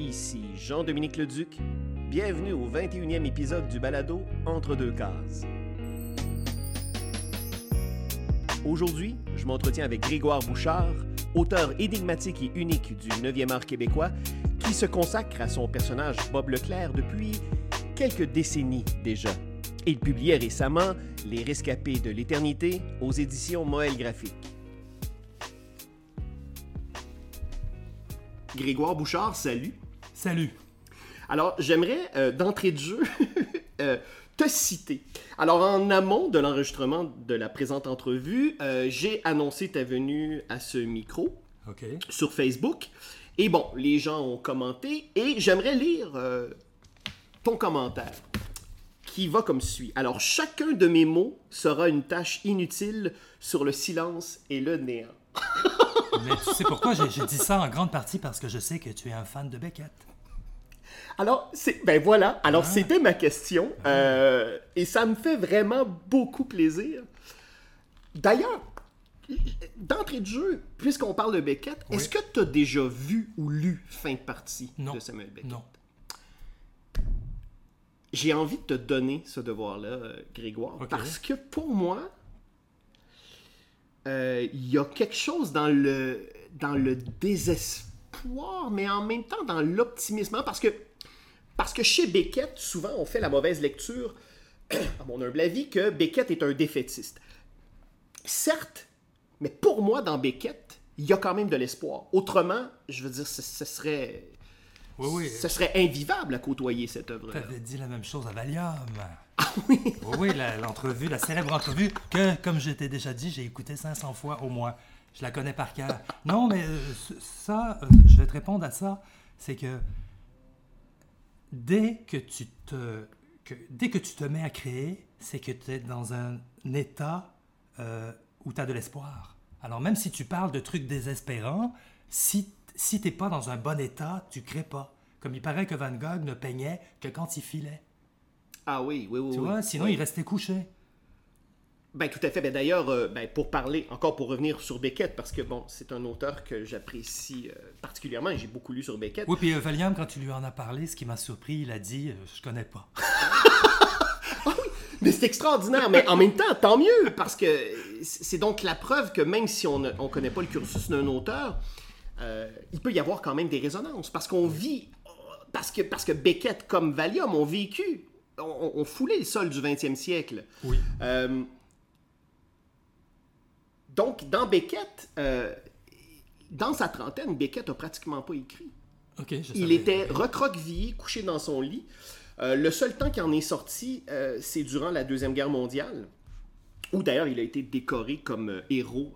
Ici Jean-Dominique Leduc. Bienvenue au 21e épisode du balado Entre deux cases. Aujourd'hui, je m'entretiens avec Grégoire Bouchard, auteur énigmatique et unique du 9e art québécois, qui se consacre à son personnage Bob Leclerc depuis quelques décennies déjà. Il publiait récemment Les Rescapés de l'éternité aux éditions Moël Graphique. Grégoire Bouchard, salut. Salut. Alors, j'aimerais euh, d'entrée de jeu euh, te citer. Alors, en amont de l'enregistrement de la présente entrevue, euh, j'ai annoncé ta venue à ce micro sur Facebook. Et bon, les gens ont commenté et j'aimerais lire ton commentaire qui va comme suit. Alors, chacun de mes mots sera une tâche inutile sur le silence et le néant. Mais tu sais pourquoi? J'ai dit ça en grande partie parce que je sais que tu es un fan de Beckett. Alors, c'est ben voilà. Alors, Ah. c'était ma question. euh, et ça me fait vraiment beaucoup plaisir. D'ailleurs, d'entrée de jeu, puisqu'on parle de Beckett, est-ce que tu as déjà vu ou lu Fin de partie Non. de Samuel Beckett? Non. J'ai envie de te donner ce devoir-là, euh, Grégoire, parce que pour moi, euh, il y a quelque chose dans le, dans le désespoir, mais en même temps dans l'optimisme. hein, Parce que, parce que chez Beckett, souvent, on fait la mauvaise lecture, à mon humble avis, que Beckett est un défaitiste. Certes, mais pour moi, dans Beckett, il y a quand même de l'espoir. Autrement, je veux dire, ce, ce serait, Oui, oui. ce serait invivable à côtoyer cette Tu œuvre-là. avais dit la même chose à Valium. oui. Oui, oui, la- l'entrevue, la célèbre entrevue que, comme je t'ai déjà dit, j'ai écouté 500 fois au moins. Je la connais par cœur. Non, mais euh, ça, euh, je vais te répondre à ça. C'est que dès que tu te, que, dès que tu te mets à créer, c'est que tu es dans un état euh, où tu as de l'espoir. Alors même si tu parles de trucs désespérants, si, si tu n'es pas dans un bon état, tu crées pas. Comme il paraît que Van Gogh ne peignait que quand il filait. Ah oui, oui, oui. Tu oui. vois, sinon Oui. il restait couché. Ben, tout à fait. Ben, D'ailleurs, euh, ben, pour parler, encore pour revenir sur Beckett, parce que bon, c'est un auteur que j'apprécie euh, particulièrement et j'ai beaucoup lu sur Beckett. Oui, puis euh, Valium, quand tu lui en as parlé, ce qui m'a surpris, il a dit euh, Je connais pas. Mais c'est extraordinaire, mais en même temps, tant mieux, parce que c'est donc la preuve que même si on ne on connaît pas le cursus d'un auteur, il peut y avoir quand même des résonances, parce qu'on vit, parce que, parce que Beckett comme Valium ont vécu, on, on foulait le sol du 20e siècle. Oui. Donc, dans Beckett, euh, dans sa trentaine, Beckett a pratiquement pas écrit. Je Il était recroquevillé, couché dans son lit. Euh, le seul temps qu'il en est sorti, euh, c'est durant la Deuxième Guerre mondiale, où d'ailleurs il a été décoré comme euh, héros.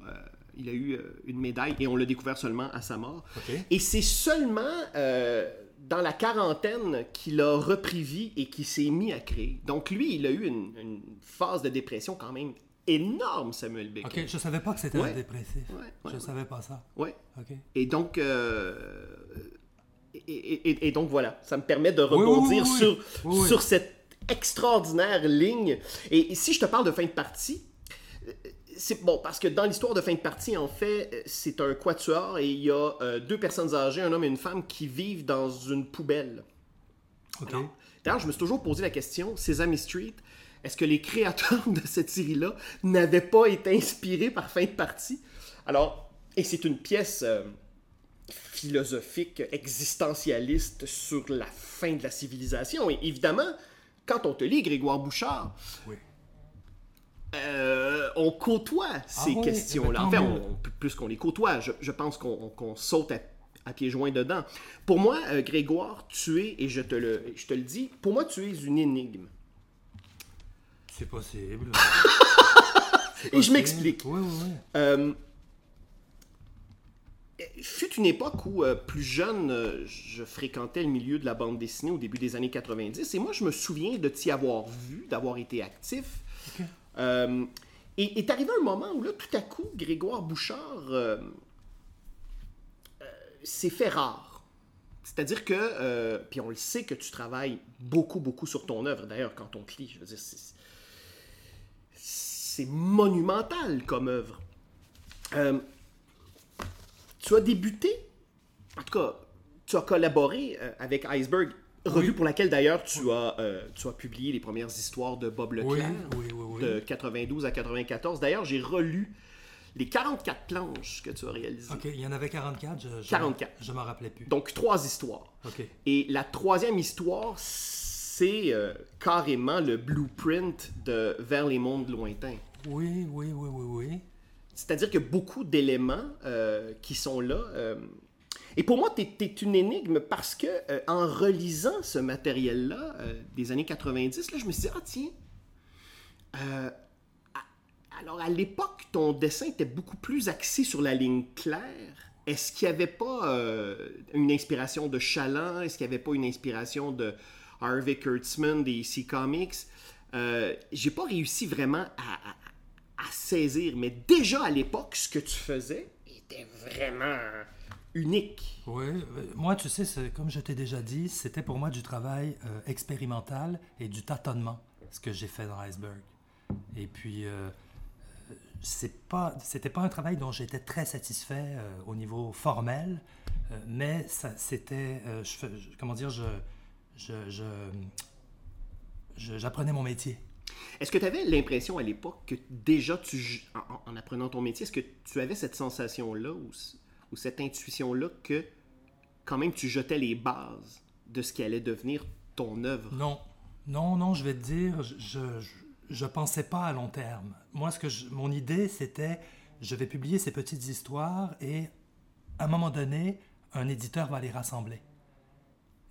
Il a eu une médaille et on l'a découvert seulement à sa mort. Et c'est seulement dans la quarantaine qu'il a repris vie et qu'il s'est mis à créer. Donc lui, il a eu une, une phase de dépression quand même énorme, Samuel Beckett. Ok, je savais pas que c'était Ouais. un dépressif. Ouais, ouais, je savais pas ça. Ouais. Ok. Et donc, euh, et, et- et- et donc voilà, ça me permet de oui, oui, rebondir oui, oui. sur, Oui, oui. sur cette extraordinaire ligne. Et, et si je te parle de fin de partie, c'est bon parce que dans l'histoire de fin de partie, en fait, c'est un quatuor et il y a euh, deux personnes âgées, un homme et une femme, qui vivent dans une poubelle. Ok. D'ailleurs, je me suis toujours posé la question, Sesame Street, est-ce que les créateurs de cette série-là n'avaient pas été inspirés par fin de partie? Alors, et c'est une pièce euh, philosophique, existentialiste sur la fin de la civilisation. Et évidemment, quand on te lit Grégoire Bouchard, Oui. euh, on côtoie ces oui, questions-là. En fait, on- plus qu'on les côtoie, je, je pense qu'on saute à, à pieds joints dedans. Pour moi, euh, Grégoire, tu es, et je te, le, je te le dis, pour moi, tu es une énigme. C'est possible. Et je m'explique. Oui, oui, oui. Euh, fut une époque où, euh, plus jeune, euh, je fréquentais le milieu de la bande dessinée au début des années 90, et moi, je me souviens de t'y avoir vu, d'avoir été actif. Ok. Euh, et est arrivé un moment où, là, tout à coup, Grégoire Bouchard euh, s'est fait rare. C'est-à-dire que, puis on le sait que tu travailles beaucoup, beaucoup sur ton œuvre. D'ailleurs, quand on te lit, je veux dire, c'est, c'est monumental comme œuvre. Euh, tu as débuté, en tout cas, tu as collaboré euh, avec Iceberg, revue pour laquelle d'ailleurs tu, as, euh, tu as publié les premières histoires de Bob Leclerc, oui, oui, oui. de 92 à 94. D'ailleurs, j'ai relu les 44 planches que tu as réalisées. Ok, il y en avait 44. Je, je, 44. Je m'en rappelais plus. Donc, trois histoires. Ok. Et la troisième histoire, c'est euh, carrément le blueprint de Vers les mondes lointains. Oui, oui, oui, oui, oui. C'est-à-dire que beaucoup d'éléments euh, qui sont là. euh, et pour moi, tu es, une énigme parce que en relisant ce matériel-là des années 90, là, je me suis dit, ah tiens, à- alors à l'époque, ton dessin était beaucoup plus axé sur la ligne claire. Est-ce qu'il n'y avait pas une inspiration de Chaland? Est-ce qu'il n'y avait pas une inspiration de Harvey Kurtzman des DC Comics? Euh, J'ai pas réussi vraiment à, saisir, mais déjà à l'époque, ce que tu faisais était vraiment unique. Oui, euh, moi, tu sais, comme je t'ai déjà dit, c'était pour moi du travail euh, expérimental et du tâtonnement, ce que j'ai fait dans Iceberg. Et puis, euh, euh, c'est pas, c'était pas un travail dont j'étais très satisfait au niveau formel, mais c'était, comment dire, je, je, je- je- j'apprenais mon métier. Est-ce que tu avais l'impression à l'époque que déjà, tu, en, en- en apprenant ton métier, est-ce que tu avais cette sensation-là ou, cette intuition-là que quand même tu jetais les bases de ce qui allait devenir ton œuvre? Non, non, non, je vais te dire, je, je, je pensais pas à long terme. Moi, ce que je- mon idée, c'était, je vais publier ces petites histoires et à un moment donné, un éditeur va les rassembler.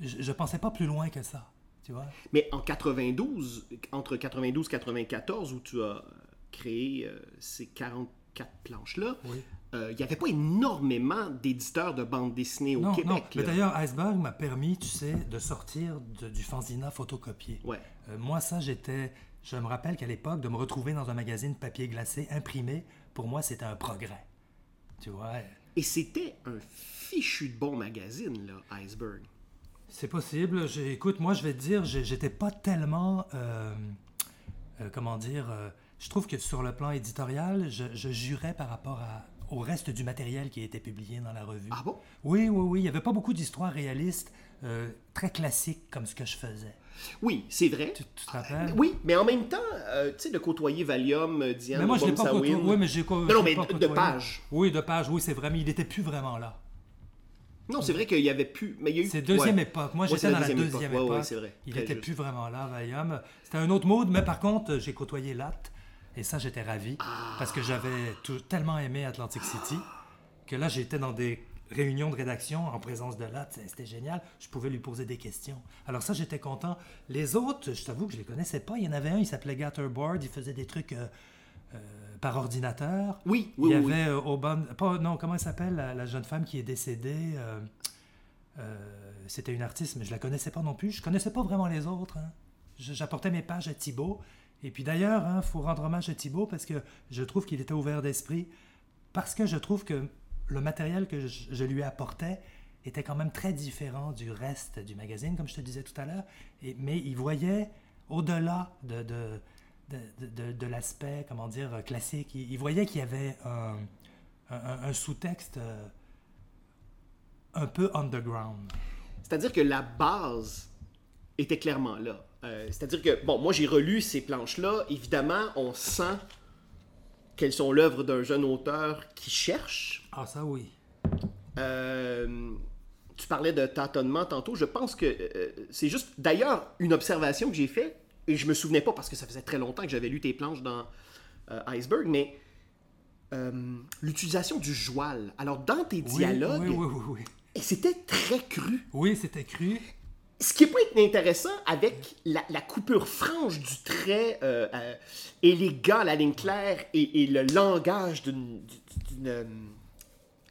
Je, je pensais pas plus loin que ça, tu vois. Mais en 92, entre 92 et 94, où tu as créé euh, ces 44 planches-là, Oui. euh, il n'y avait pas énormément d'éditeurs de bande dessinée au Non, Québec. non. Mais d'ailleurs, Iceberg m'a permis, tu sais, de sortir de- du fanzina photocopié. Ouais. Euh, moi, ça, j'étais. Je me rappelle qu'à l'époque, de me retrouver dans un magazine papier glacé imprimé, pour moi, c'était un progrès. Tu vois, Et c'était un fichu de bon magazine, là, Iceberg. C'est possible. Écoute, moi, je vais te dire, j'étais pas tellement. euh, euh, comment dire euh, Je trouve que sur le plan éditorial, je, je jurais par rapport à- au reste du matériel qui était publié dans la revue. Ah bon? Oui, oui, oui. Il n'y avait pas beaucoup d'histoires réalistes, très classiques comme ce que je faisais. Oui, c'est vrai. Tu, tu te rappelles? Oui, mais en même temps, euh, tu sais, de côtoyer Valium, Diane, Mais moi, je l'ai pas côtoyé. Oui, mais j'ai Non, mais de- de page. Oui, de page, oui, c'est vrai, mais il n'était plus vraiment là. Non, c'est vrai qu'il y avait plus. Mais il y a eu. C'est deuxième ouais. époque. Moi, Ouais, j'étais dans la deuxième deuxième époque. Ouais. Il n'était plus vraiment là, Valium. C'était un autre mode, mais par contre, j'ai côtoyé Latte. Et ça, j'étais ravi. Ah. Parce que j'avais tellement aimé Atlantic City que là, j'étais dans des réunions de rédaction en présence de Latte. C'était génial. Je pouvais lui poser des questions. Alors ça, j'étais content. Les autres, je t'avoue que je les connaissais pas. Il y en avait un, il s'appelait Gatterboard. Il faisait des trucs euh, par ordinateur. Oui, Il oui, y oui, oui. avait euh, pas, non, comment elle s'appelle, la, la jeune femme qui est décédée. euh, euh, C'était une artiste, mais je la connaissais pas non plus. Je connaissais pas vraiment les autres. hein. J'apportais mes pages à Thibaut. Et puis d'ailleurs, il faut rendre hommage à Thibaut parce que je trouve qu'il était ouvert d'esprit. Parce que je trouve que le matériel que je, je lui apportais était quand même très différent du reste du magazine, comme je te disais tout à l'heure. Mais il voyait au-delà de, de, de, de- de- de l'aspect, comment dire, classique. Il, il voyait qu'il y avait un, un- un sous-texte euh, un peu underground. C'est-à-dire que la base était clairement là. Euh, C'est-à-dire que, bon, moi j'ai relu ces planches-là. Évidemment, on sent qu'elles sont l'œuvre d'un jeune auteur qui cherche. Ah, ça oui. Euh, tu parlais de tâtonnement tantôt. Je pense que euh, c'est juste, d'ailleurs, une observation que j'ai faite, et je me souvenais pas parce que ça faisait très longtemps que j'avais lu tes planches dans euh, Iceberg, mais euh, l'utilisation du joual. Alors, dans tes dialogues, Oui, oui, oui. oui. et c'était très cru. Oui, c'était cru. Ce qui peut être intéressant avec la, la coupure franche du trait euh, euh, élégant, la ligne claire et, et le langage d'une. euh,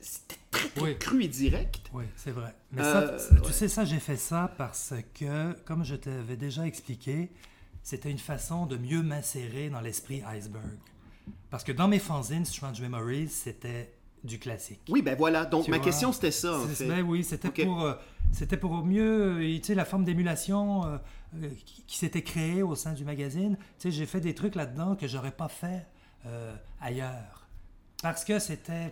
C'était très, très cru et direct. Oui, c'est vrai. Mais Euh, ça, tu sais, ça, j'ai fait ça parce que, comme je t'avais déjà expliqué, c'était une façon de mieux m'insérer dans l'esprit iceberg. Parce que dans mes fanzines, Strange Memories, c'était du classique. Oui, ben voilà. Donc, Tu ma vois, question, c'était ça, en C'est- fait. ben oui, c'était pour, euh, pour mieux, euh, tu sais, la forme d'émulation euh, euh, qui, qui s'était créée au sein du magazine. Tu sais, j'ai fait des trucs là-dedans que j'aurais pas fait euh, ailleurs. Parce que c'était,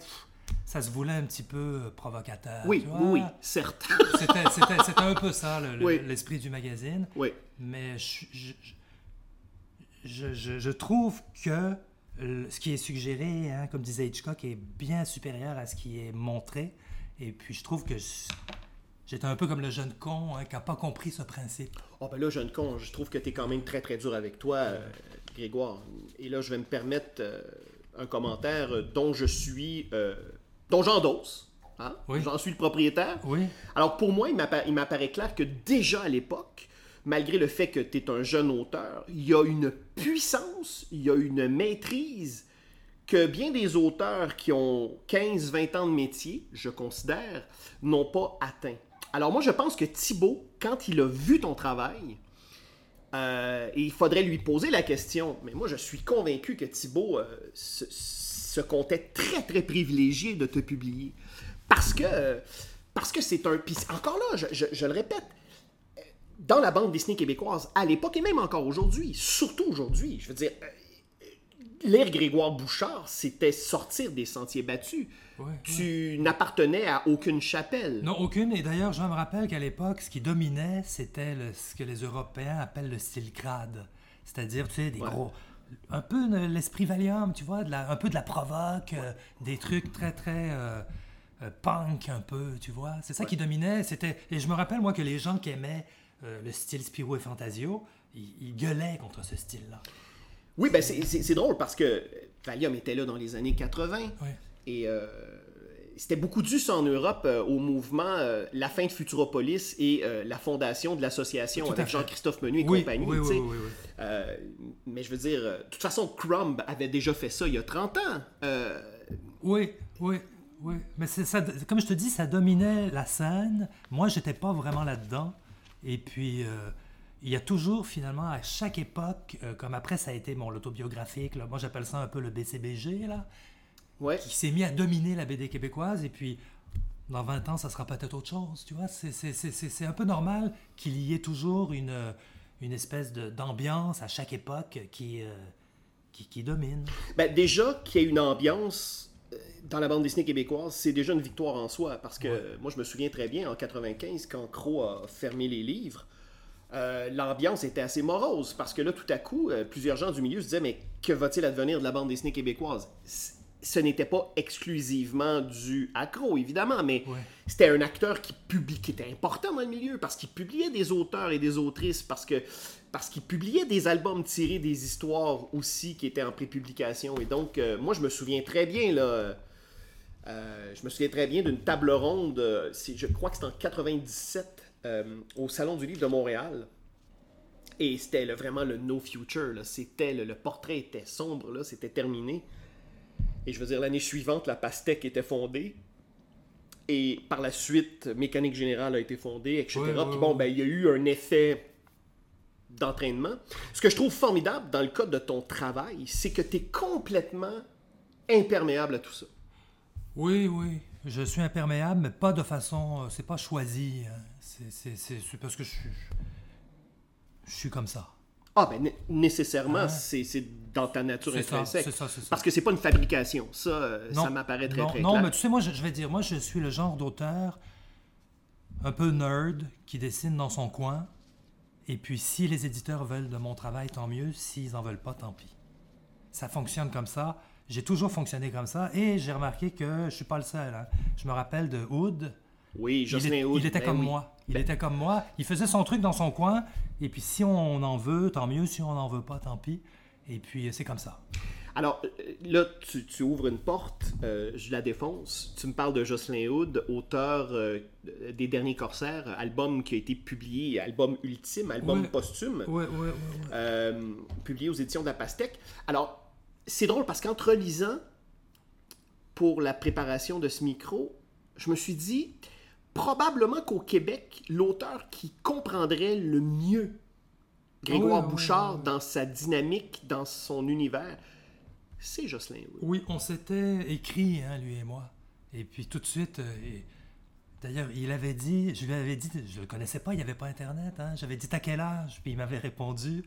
ça se voulait un petit peu provocateur. Oui, tu vois? oui, certes. C'était, un peu ça, le- le- Oui. l'esprit du magazine. oui. Mais je, je, je- je- je trouve que le- ce qui est suggéré, hein, comme disait Hitchcock, est bien supérieur à ce qui est montré. Et puis je trouve que j'étais un peu comme le jeune con hein, qui n'a pas compris ce principe. Oh ben là, jeune con, je trouve que tu es quand même très très dur avec toi, euh, Grégoire. Et là, je vais me permettre euh, un commentaire dont je suis, euh, dont j'endosse. Hein? Oui. J'en suis le propriétaire. Oui, Alors pour moi, il m'apparaît clair que déjà à l'époque, malgré le fait que tu es un jeune auteur, il y a une puissance, il y a une maîtrise que bien des auteurs qui ont 15-20 ans de métier, je considère, n'ont pas atteint. Alors moi, je pense que Thibaut, quand il a vu ton travail, euh, il faudrait lui poser la question, mais moi je suis convaincu que Thibaut euh, se, comptait très très privilégié de te publier. Parce que parce que c'est un... Encore là, je, le répète, dans la bande dessinée québécoise, à l'époque et même encore aujourd'hui, surtout aujourd'hui, je veux dire, euh, lire Grégoire Bouchard, c'était sortir des sentiers battus. Ouais, tu n'appartenais à aucune chapelle. Non, aucune. Et d'ailleurs, je me rappelle qu'à l'époque, ce qui dominait, c'était le- ce que les Européens appellent le style crade. C'est-à-dire, tu sais, des Ouais. gros. Un peu l'esprit Valium, tu vois, de la- un peu de la provoque, euh, des trucs très, très. euh, euh, punk, un peu, tu vois. C'est ça qui dominait. C'était Et je me rappelle, moi, que les gens qui aimaient euh, le style Spirou et Fantasio, ils, ils gueulaient contre ce style-là. Oui, ben c'est- drôle parce que Valium était là dans les années 80 Ouais. et euh, c'était beaucoup dû ça en Europe euh, au mouvement La fin de Futuropolis et la fondation de l'association avec. Jean-Christophe Menu et Oui, compagnie. oui, mais je veux dire, de toute façon, Crumb avait déjà fait ça il y a 30 ans. Oui, oui, oui. Mais ça, comme je te dis, ça dominait la scène. Moi, j'étais pas vraiment là-dedans. Et puis, euh, il y a toujours, finalement, à chaque époque, euh, comme après, ça a été mon autobiographique, là, moi j'appelle ça un peu le BCBG, là, ouais. qui s'est mis à dominer la BD québécoise. Et puis, dans 20 ans, ça sera peut-être autre chose, tu vois. C'est- c'est- C'est c'est- c'est un peu normal qu'il y ait toujours une, une espèce de- d'ambiance à chaque époque qui, euh, qui, qui domine. Ben, déjà qu'il y ait une ambiance euh, dans la bande dessinée québécoise, c'est déjà une victoire en soi. Parce que moi, je me souviens très bien, en 95, quand Crow a fermé les livres, euh, l'ambiance était assez morose. Parce que là, tout à coup, euh, plusieurs gens du milieu se disaient Mais que va-t-il advenir de la bande dessinée québécoise? Ce n'était pas exclusivement dû à Crow, évidemment, mais Ouais. c'était un acteur qui, qui était important dans le milieu parce qu'il publiait des auteurs et des autrices, parce que parce qu'il publiait des albums tirés des histoires aussi qui étaient en prépublication. Et donc, euh, moi, je me souviens très bien, là, euh, je me souviens très bien d'une table ronde, euh, je crois que c'était en 97, euh, au Salon du Livre de Montréal. Et c'était là, vraiment le no future. là. C'était le, le portrait était sombre, là, c'était terminé. Et je veux dire, l'année suivante, la Pastèque était fondée. Et par la suite, Mécanique Générale a été fondée, etc. Ouais, ouais, Puis bon, ben, il y a eu un effet d'entraînement. Ce que je trouve formidable dans le cadre de ton travail, c'est que tu es complètement imperméable à tout ça. Oui, oui. Je suis imperméable, mais pas de façon. euh, C'est pas choisi. hein. C'est- C'est c'est- c'est parce que je suis. Je suis comme ça. Ah, ben né- nécessairement, Ah. c'est c'est dans ta nature ça, intrinsèque. c'est ça, c'est ça. Parce que c'est pas une fabrication. Ça, euh, Non, ça m'apparaît très, non, très Non, clair. mais tu sais, moi, je, je vais dire, moi, je suis le genre d'auteur un peu nerd qui dessine dans son coin. Et puis, si les éditeurs veulent de mon travail, tant mieux. S'ils en veulent pas, tant pis. Ça fonctionne comme ça. J'ai toujours fonctionné comme ça. Et j'ai remarqué que je suis pas le seul. hein. Je me rappelle de Hood. Oui, Jocelyn Hood, il était ben comme oui. moi. Il Ben- était comme moi. Il faisait son truc dans son coin. Et puis, si on en veut, tant mieux. Si on n'en veut pas, tant pis. Et puis, c'est comme ça. Alors, euh, là, tu, tu ouvres une porte, euh, je la défonce. Tu me parles de Jocelyn Hood, auteur euh, des Derniers Corsaires, album qui a été publié, album ultime, album Ouais. posthume, Ouais, ouais, ouais. ouais. euh, publié aux éditions de la Pastèque. Alors, c'est drôle parce qu'en relisant pour la préparation de ce micro, je me suis dit, probablement qu'au Québec, l'auteur qui comprendrait le mieux Grégoire Ouais, ouais, Bouchard dans sa dynamique, dans son univers, c'est Jocelyn. Oui, on s'était écrit, hein, lui et moi. Et puis tout de suite, euh, et- d'ailleurs, il avait dit, je lui avais dit, je le connaissais pas, il n'y avait pas Internet. Hein, J'avais dit, t'as quel âge? Puis il m'avait répondu,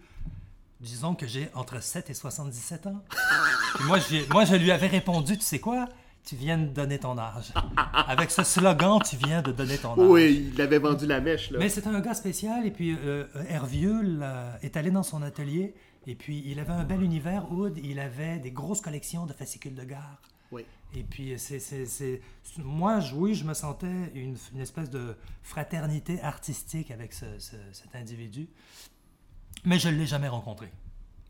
disons que j'ai entre 7 et 77 ans. Puis moi, moi, je lui avais répondu, tu sais quoi? Tu viens de donner ton âge. Avec ce slogan, tu viens de donner ton âge. Oui, il avait vendu la mèche, là. Mais c'est un gars spécial, et puis euh, Hervieux là, est allé dans son atelier, et puis il avait un bel univers, Oud, il avait des grosses collections de fascicules de gare. Oui. Et puis, c'est, moi, je- oui, je me sentais une, une espèce de fraternité artistique avec ce- ce- cet individu. Mais je ne l'ai jamais rencontré.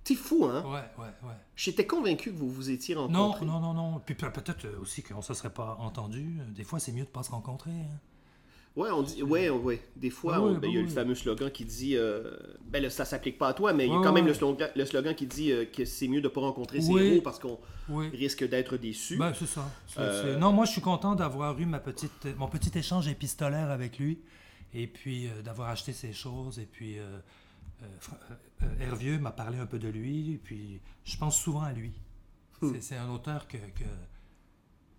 C'est fou, hein? Ouais, ouais, ouais. J'étais convaincu que vous vous étiez Non, rencontrés. non, non, non. Puis pe- peut-être aussi qu'on ne se serait pas entendu. Des fois, c'est mieux de pas se rencontrer. hein. Ouais, on dit, ouais, ouais. Des fois, Ah on- oui, ben, bah il y a le fameux slogan qui dit, euh, ben là, ça s'applique pas à toi, mais il y a quand même le slogan, le slogan qui dit euh, que c'est mieux de pas rencontrer ses héros parce qu'on risque d'être déçu. Ben, c'est ça. Euh, Non, moi, je suis content d'avoir eu ma petite, mon petit échange épistolaire avec lui. Et puis, euh, d'avoir acheté ses choses. Et puis, Hervieux m'a parlé un peu de lui. Et puis, je pense souvent à lui. C'est- C'est un auteur que, que-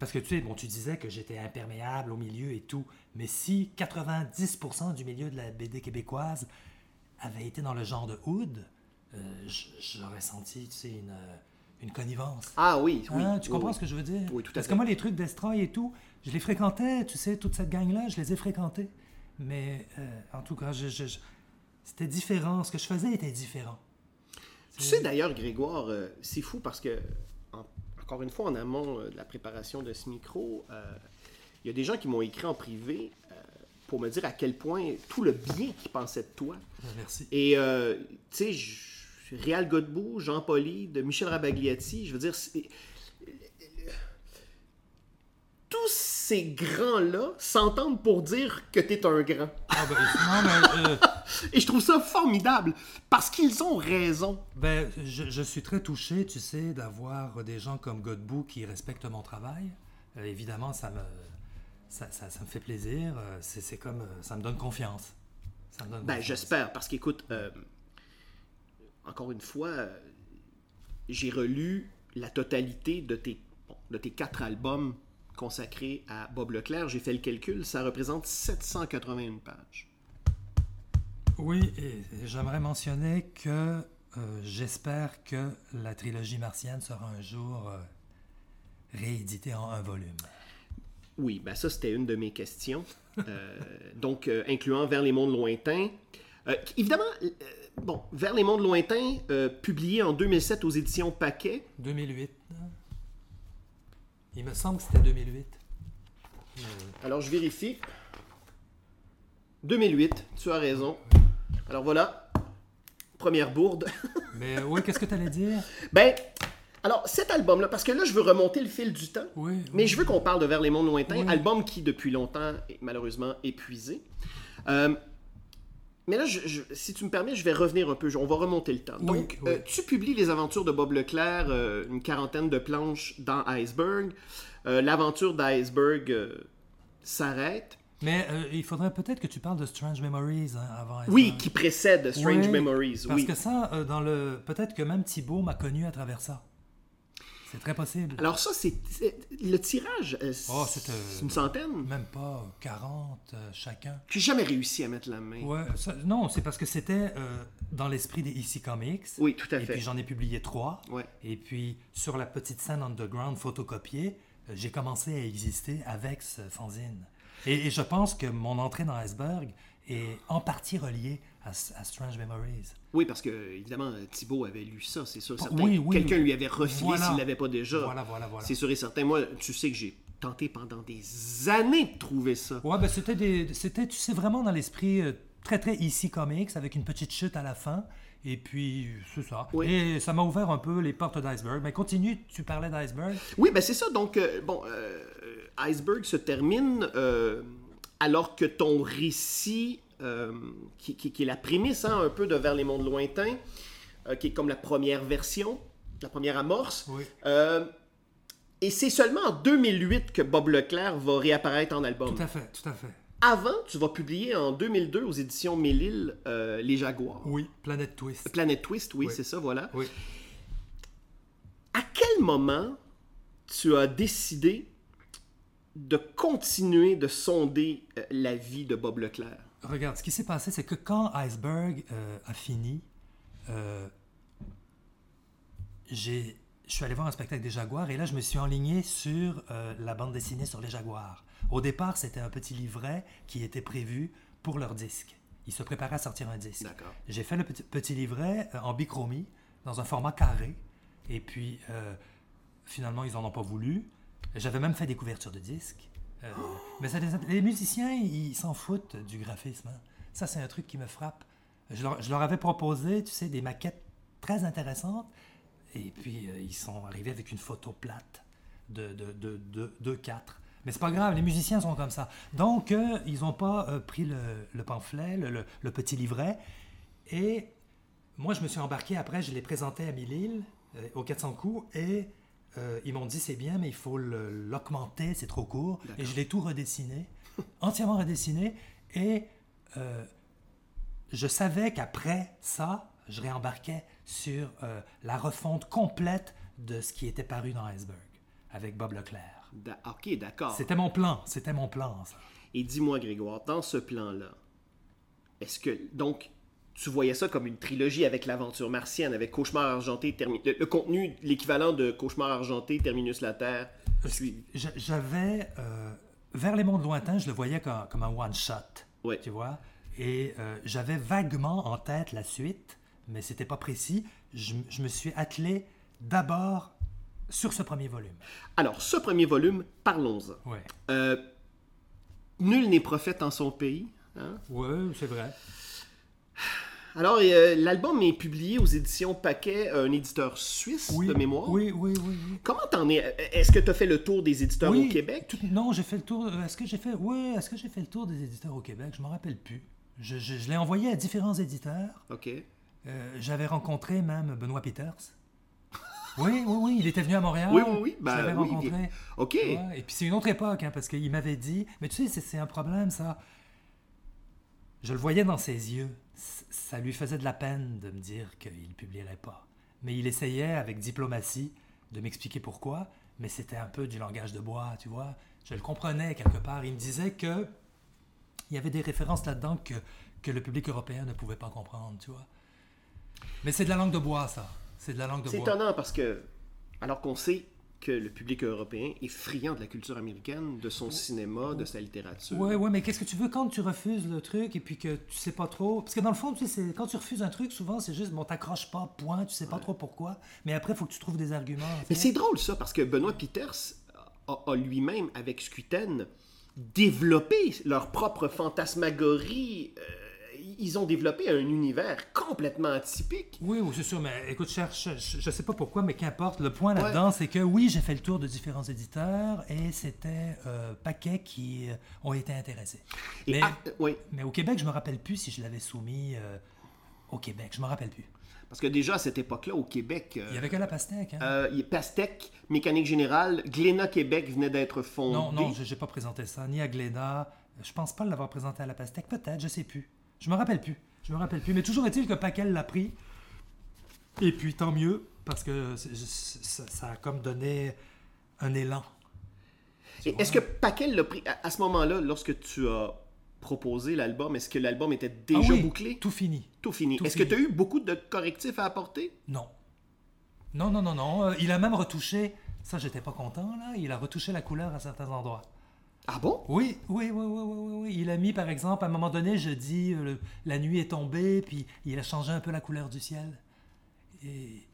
Parce que tu sais, bon, tu disais que j'étais imperméable au milieu et tout. Mais si 90% du milieu de la BD québécoise avait été dans le genre de Hood, euh, j'aurais senti, tu sais, une, une connivence. Ah oui, oui. Hein, tu comprends oui. ce que je veux dire? Oui, tout à Parce fait. que moi, les trucs d'Estroy et tout, je les fréquentais, tu sais, toute cette gang-là, je les ai fréquentés. Mais euh, en tout cas, je- je- je- c'était différent. Ce que je faisais était différent. Tu sais d'ailleurs, Grégoire, euh, c'est fou parce que, encore une fois, en amont euh, de la préparation de ce micro, euh, il y a des gens qui m'ont écrit en privé euh, pour me dire à quel point tout le bien qu'ils pensaient de toi. Merci. Et, euh, tu sais, Réal Godbout, Jean Poli, de Michel Rabagliati, je veux dire, tous ces grands-là s'entendent pour dire que tu es un grand. Ah, ben, non, mais, euh, Et je trouve ça formidable parce qu'ils ont raison. ben, je, je suis très touché, tu sais, d'avoir des gens comme Godbout qui respectent mon travail. Euh, évidemment, ça me, ça, ça- ça me fait plaisir. Euh, C'est comme, ça me donne confiance. Ça me donne Ben, j'espère, parce qu'écoute, euh, encore une fois, j'ai relu la totalité de tes, bon, de tes quatre albums consacrés à Bob Leclerc. J'ai fait le calcul, ça représente 781 pages. Oui, et j'aimerais mentionner que euh, j'espère que la trilogie martienne sera un jour euh, rééditée en un volume. Oui, ben ça, c'était une de mes questions. Euh, donc, incluant Vers les mondes lointains. Évidemment, bon, Vers les mondes lointains, publié en 2007 aux éditions Paquet. 2008. Il me semble que c'était 2008. Alors, je vérifie. 2008, tu as raison. Alors voilà, première bourde. Mais oui, qu'est-ce que tu allais dire? ben, alors cet album-là, parce que là, je veux remonter le fil du temps, Oui. mais je veux qu'on parle de Vers les mondes lointains, Oui. album qui, depuis longtemps, est malheureusement épuisé. Euh, mais là, je- je- si tu me permets, je vais revenir un peu. On va remonter le temps. Oui, Donc, oui. euh, tu publies les aventures de Bob Leclerc, euh, une quarantaine de planches dans Iceberg. Euh, L'aventure d'Iceberg s'arrête. Mais il faudrait peut-être que tu parles de Strange Memories hein, avant. Oui, Iceberg. qui précède Strange Oui, Memories. Parce oui. que ça, dans le, peut-être que même Thibaut m'a connu à travers ça. C'est très possible. Alors ça, c'est le tirage. euh, Oh, c'est, euh, c'est une centaine. Même pas 40 euh, chacun. J'ai jamais réussi à mettre la main. Ouais, ça- non, c'est parce que c'était euh, dans l'esprit des EC Comics. Oui, tout à Et fait. puis j'en ai publié trois. Ouais. Et puis sur la petite scène underground photocopiée, j'ai commencé à exister avec ce fanzine. Et, et je pense que mon entrée dans Iceberg est en partie reliée à, à Strange Memories. Oui, parce que évidemment, Thibaut avait lu ça, c'est sûr. certain. oui, oui. Quelqu'un lui avait refilé Voilà. s'il l'avait pas déjà. Voilà, voilà, voilà. C'est sûr et certain. Moi, tu sais que j'ai tenté pendant des années de trouver ça. Ouais, ben c'était des, c'était, tu sais, vraiment dans l'esprit euh, très très EC Comics avec une petite chute à la fin. Et puis, c'est ça. Oui. Et ça m'a ouvert un peu les portes d'Iceberg. Mais continue, tu parlais d'Iceberg. Oui, ben c'est ça. Donc, euh, bon, euh, Iceberg se termine euh, alors que ton récit, euh, qui, qui- qui est la prémisse hein, un peu de Vers les mondes lointains, euh, qui est comme la première version, la première amorce, Oui. euh, et c'est seulement en 2008 que Bob Leclerc va réapparaître en album. Tout à fait, tout à fait. Avant, tu vas publier en 2002 aux éditions Mélile Les Jaguars. Oui, Planète Twist. Planet Twist, oui, Oui. c'est ça, voilà. Oui. À quel moment tu as décidé de continuer de sonder euh, la vie de Bob Leclerc? Regarde, ce qui s'est passé, c'est que quand Iceberg euh, a fini, euh, j'ai je suis allé voir un spectacle des Jaguars et là, je me suis enligné sur euh, la bande dessinée sur les Jaguars. Au départ, c'était un petit livret qui était prévu pour leur disque. Ils se préparaient à sortir un disque. D'accord. J'ai fait le petit, petit livret en bichromie, dans un format carré. Et puis, finalement, ils n'en ont pas voulu. J'avais même fait des couvertures de disques. Euh, mais les, musiciens, ils s'en foutent du graphisme. hein. Ça, c'est un truc qui me frappe. Je leur, avais proposé, tu sais, des maquettes très intéressantes. Et puis, euh, ils sont arrivés avec une photo plate de, de, de, de, de 4. Mais c'est pas grave, les musiciens sont comme ça. Donc, euh, ils n'ont pas pris le, le pamphlet, le, petit livret. Et moi, je me suis embarqué après, je l'ai présenté à Mille-Îles, euh, aux 400 coups, et euh, ils m'ont dit c'est bien, mais il faut l'augmenter, c'est trop court. Et je l'ai tout redessiné, entièrement redessiné. Et euh, je savais qu'après ça, je réembarquais sur euh, la refonte complète de ce qui était paru dans Iceberg, avec Bob Leclerc. Da- ok, d'accord. C'était mon plan, c'était mon plan, ça. Et dis-moi, Grégoire, dans ce plan-là, est-ce que. Donc, tu voyais ça comme une trilogie avec l'aventure martienne, avec Cauchemar argenté, Termi- le, le contenu, l'équivalent de Cauchemar argenté, Terminus la Terre. puis- J'avais. euh, vers les mondes lointains, je le voyais comme, comme un one-shot. Ouais. Tu vois? Et euh, j'avais vaguement en tête la suite, mais c'était pas précis. Je, je me suis attelé d'abord sur ce premier volume. Alors, ce premier volume, parlons-en. Ouais. Euh, Nul n'est prophète en son pays. hein? Ouais, c'est vrai. Alors, euh, l'album est publié aux éditions Paquet, un éditeur suisse Oui. de mémoire. Oui, oui, oui. oui. Comment t'en es? Est-ce que tu as fait le tour des éditeurs Oui, au Québec? tout- non, j'ai fait le tour. euh, Est-ce que j'ai fait. Oui, est-ce que j'ai fait le tour des éditeurs au Québec? Je m'en rappelle plus. Je, je- je l'ai envoyé à différents éditeurs. Ok. Euh, J'avais rencontré même Benoît Peters. Oui, oui, oui, il était venu à Montréal. Oui, oui, oui, Je ben l'avais oui, rencontré. Ok. Ouais, et puis c'est une autre époque, hein, parce qu'il m'avait dit. Mais tu sais, c'est un problème, ça. Je le voyais dans ses yeux. Ça lui faisait de la peine de me dire qu'il ne publierait pas. Mais il essayait, avec diplomatie, de m'expliquer pourquoi. Mais c'était un peu du langage de bois, tu vois. Je le comprenais quelque part. Il me disait que il y avait des références là-dedans que, que le public européen ne pouvait pas comprendre, tu vois. Mais c'est de la langue de bois, ça. C'est de la langue de C'est bois. étonnant parce que, alors qu'on sait que le public européen est friand de la culture américaine, de son cinéma, de sa littérature. Ouais, ouais, mais qu'est-ce que tu veux quand tu refuses le truc et puis que tu sais pas trop? Parce que dans le fond, tu sais, quand tu refuses un truc, souvent c'est juste bon, t'accroches pas, point, tu sais pas trop pourquoi. Mais après, il faut que tu trouves des arguments. Mais c'est drôle ça, parce que Benoît Peters a, a lui-même, avec Scuten, développé leur propre fantasmagorie. Ils ont développé un univers complètement atypique. Oui, oui, c'est sûr, mais écoute, cherche, je, je sais pas pourquoi, mais qu'importe. Le point là-dedans, c'est que oui, j'ai fait le tour de différents éditeurs et c'était euh, paquets qui euh, ont été intéressés. Et Mais, ah, oui, mais au Québec, je me rappelle plus si je l'avais soumis euh, au Québec. Je me rappelle plus. parce que déjà à cette époque-là, au Québec, euh, Il y avait que la pastèque. Hein? euh, il y a Pastèque, Mécanique Générale, Glénat Québec venait d'être fondé. Non, non, je n'ai pas présenté ça, ni à Glénat. Je pense pas l'avoir présenté à la pastèque. Peut-être, je sais plus. Je me rappelle plus. Je me rappelle plus. Mais toujours est-il que Paquel l'a pris. Et puis tant mieux, parce que ça, ça a comme donné un élan. Est-ce que Paquel l'a pris? À, à ce moment-là, lorsque tu as proposé l'album, est-ce que l'album était déjà Ah oui, bouclé? Tout fini. Tout fini. Est-ce que tu as eu beaucoup de correctifs à apporter? Non. Non, non, non, non. Euh, Il a même retouché. Ça, j'étais pas content, là. Il a retouché la couleur à certains endroits. Ah bon? Oui, oui, oui, oui, oui, oui. Il a mis, par exemple, à un moment donné, je dis, euh, la nuit est tombée, puis il a changé un peu la couleur du ciel. Et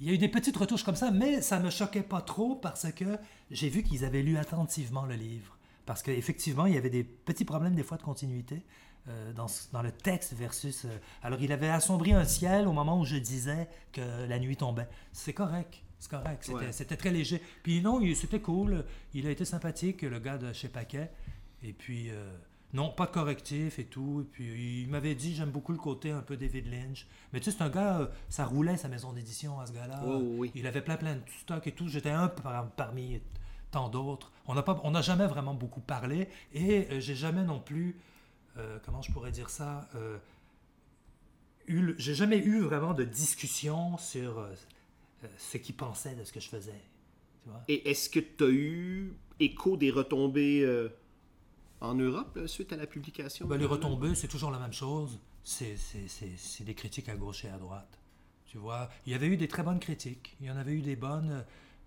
il y a eu des petites retouches comme ça, mais ça me choquait pas trop parce que j'ai vu qu'ils avaient lu attentivement le livre. Parce qu'effectivement, il y avait des petits problèmes des fois de continuité euh, dans le texte versus... euh, alors, il avait assombri un ciel au moment où je disais que la nuit tombait. C'est correct. C'est correct. C'était Ouais. très léger. Puis non, c'était cool. Il a été sympathique, le gars de chez Paquet. Et puis, euh, non, pas de correctif et tout. Et puis, il m'avait dit, j'aime beaucoup le côté un peu David Lynch. Mais tu sais, c'est un gars, euh, ça roulait sa maison d'édition à ce gars-là. Oh, oui. Il avait plein, plein de stock et tout. J'étais un par- parmi tant d'autres. On n'a on jamais vraiment beaucoup parlé. Et euh, j'ai jamais non plus, comment je pourrais dire ça, j'ai jamais eu vraiment de discussion sur ce qu'il pensait de ce que je faisais. Tu vois? Et est-ce que tu as eu écho des retombées euh, en Europe là, suite à la publication? Ben, les retombées, c'est toujours la même chose. C'est, des critiques à gauche et à droite. Tu vois, il y avait eu des très bonnes critiques. Il y en avait eu des bonnes.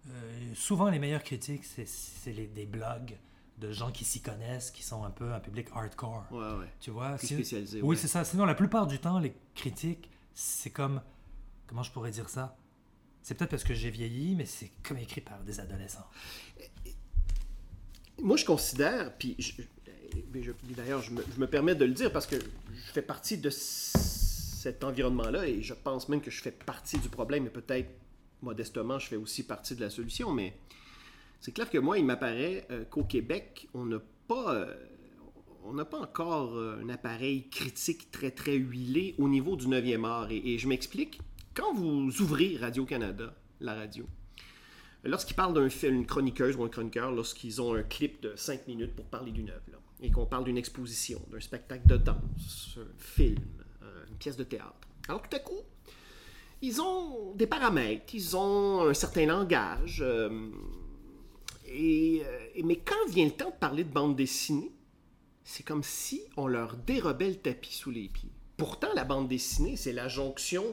euh, souvent, les meilleures critiques, c'est- des blogs de gens qui s'y connaissent, qui sont un peu un public hardcore. Ouais, ouais. Tu vois, Plus spécialisé. oui, ouais. c'est ça. Sinon, la plupart du temps, les critiques, c'est comme. Comment je pourrais dire ça? C'est peut-être parce que j'ai vieilli, mais c'est comme écrit par des adolescents. Moi, je considère, puis d'ailleurs, je me, permets de le dire parce que je fais partie de cet environnement-là et je pense même que je fais partie du problème, et peut-être modestement, je fais aussi partie de la solution, mais c'est clair que moi, il m'apparaît euh, qu'au Québec, on n'a pas, euh, on n'a pas encore euh, un appareil critique très très huilé au niveau du 9e art. Et je m'explique. Quand vous ouvrez Radio-Canada, la radio, lorsqu'ils parlent d'un film, une chroniqueuse ou un chroniqueur, lorsqu'ils ont un clip de 5 minutes pour parler d'une œuvre, et qu'on parle d'une exposition, d'un spectacle de danse, un film, euh, une pièce de théâtre. Alors tout à coup, ils ont des paramètres, ils ont un certain langage. euh, euh, et- mais quand vient le temps de parler de bande dessinée, c'est comme si on leur dérobait le tapis sous les pieds. Pourtant, la bande dessinée, c'est la jonction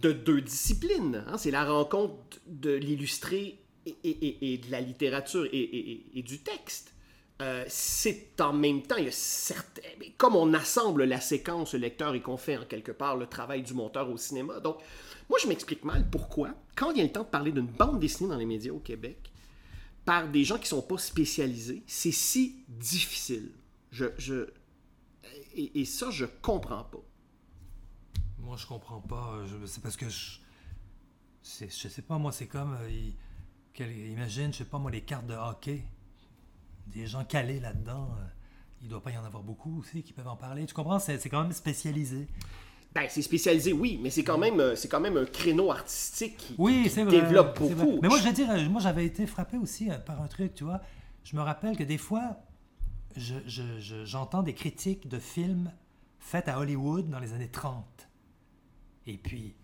de deux disciplines. hein. C'est la rencontre de l'illustré et, de la littérature et, du texte. Euh, c'est en même temps, il y a comme on assemble la séquence, le lecteur, et qu'on fait en quelque part le travail du monteur au cinéma. Donc, moi, je m'explique mal pourquoi, quand vient le temps de parler d'une bande dessinée dans les médias au Québec, par des gens qui sont pas spécialisés, c'est si difficile. Je, je, et, et ça, je comprends pas. Moi, je comprends pas. euh, C'est parce que je. Je sais pas, moi, c'est comme. euh, il- quel- imagine, je sais pas, moi, les cartes de hockey. Des gens calés là-dedans. euh, il doit pas y en avoir beaucoup aussi qui peuvent en parler. Tu comprends? C'est c'est quand même spécialisé. Ben, c'est spécialisé, oui, mais c'est quand même, euh, c'est quand même un créneau artistique qui, Oui, qui c'est vrai. développe vrai. beaucoup. Mais moi, je veux dire, moi, j'avais été frappé aussi par un truc, tu vois. Je me rappelle que des fois, je- je- je- j'entends des critiques de films faits à Hollywood dans les années 30. Et puis,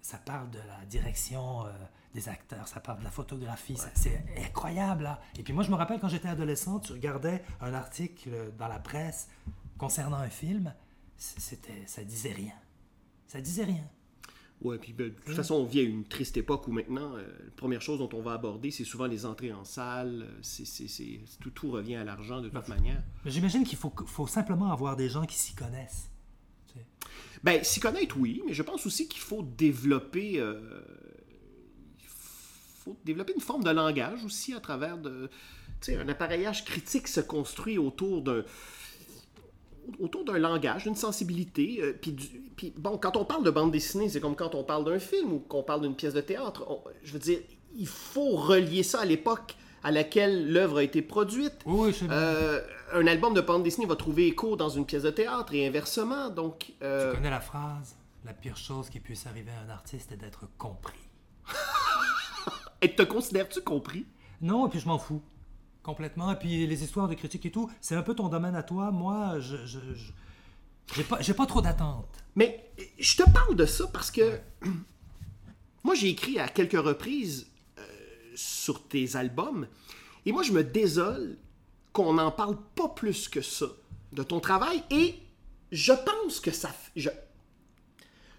ça parle de la direction euh, des acteurs, ça parle de la photographie, c'est incroyable, là. Et puis moi, je me rappelle quand j'étais adolescent, tu regardais un article dans la presse concernant un film, c'était, ça disait rien. Ça disait rien. Ouais, puis ben, de toute façon, on vit à une triste époque où maintenant, euh, la première chose dont on va aborder, c'est souvent les entrées en salle. euh, C'est, tout, tout revient à l'argent de toute manière. Mais j'imagine qu'il faut, faut simplement avoir des gens qui s'y connaissent. Ben, s'y connaître, oui, mais je pense aussi qu'il faut développer. euh, il faut développer une forme de langage aussi à travers de. Tu sais, un appareillage critique se construit autour d'un autour d'un langage, d'une sensibilité. euh, puis, bon, quand on parle de bande dessinée, c'est comme quand on parle d'un film ou qu'on parle d'une pièce de théâtre. Je veux dire, il faut relier ça à l'époque à laquelle l'œuvre a été produite. Oui, bien. Euh, un album de bande dessinée va trouver écho dans une pièce de théâtre et inversement. Donc, euh, Tu connais la phrase La pire chose qui puisse arriver à un artiste est d'être compris. et te considères-tu compris? Non, et puis je m'en fous. Complètement. Et puis les histoires de critiques et tout, c'est un peu ton domaine à toi. Moi, je. je, je- j'ai pas, j'ai pas trop d'attentes. Mais je te parle de ça parce que moi, j'ai écrit à quelques reprises sur tes albums et moi, je me désole qu'on n'en parle pas plus que ça de ton travail et je pense que ça. Je,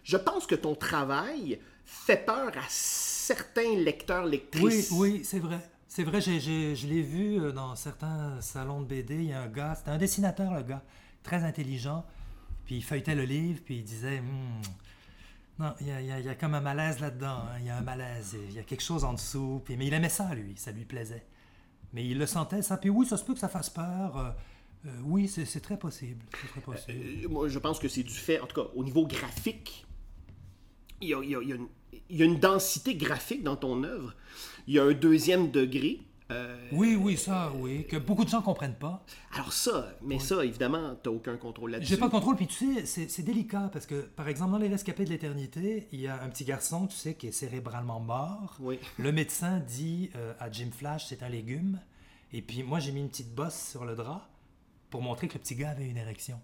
je pense que ton travail fait peur à certains lecteurs, Oui, lectrices. oui, c'est vrai. C'est vrai, j'ai- je l'ai vu euh, dans certains salons de BD. Il y a un gars, c'était un dessinateur, le gars, très intelligent. Puis il feuilletait le livre, puis il disait Hmm, Non, il y, a, il y a- il y a comme un malaise là-dedans. hein. Il y a un malaise, il y a quelque chose en dessous. Puis, mais il aimait ça, lui, ça lui plaisait. Mais il le sentait, ça. Puis oui, ça se peut que ça fasse peur. euh, euh, oui, c'est, très possible. Très possible. Euh, Moi, je pense que c'est du fait, en tout cas, au niveau graphique, il y a, il y a- il y a une, il y a une densité graphique dans ton œuvre. Il y a un deuxième degré. Euh, Oui, oui, ça, oui. Que beaucoup de gens comprennent pas. alors ça, mais ça, évidemment, tu n'as aucun contrôle là-dessus. J'ai pas de contrôle, puis tu sais, c'est c'est délicat parce que, par exemple, dans Les Rescapés de l'éternité, il y a un petit garçon, tu sais, qui est cérébralement mort. Oui. Le médecin dit euh, à Jim Flash, c'est un légume. Et puis moi, j'ai mis une petite bosse sur le drap pour montrer que le petit gars avait une érection.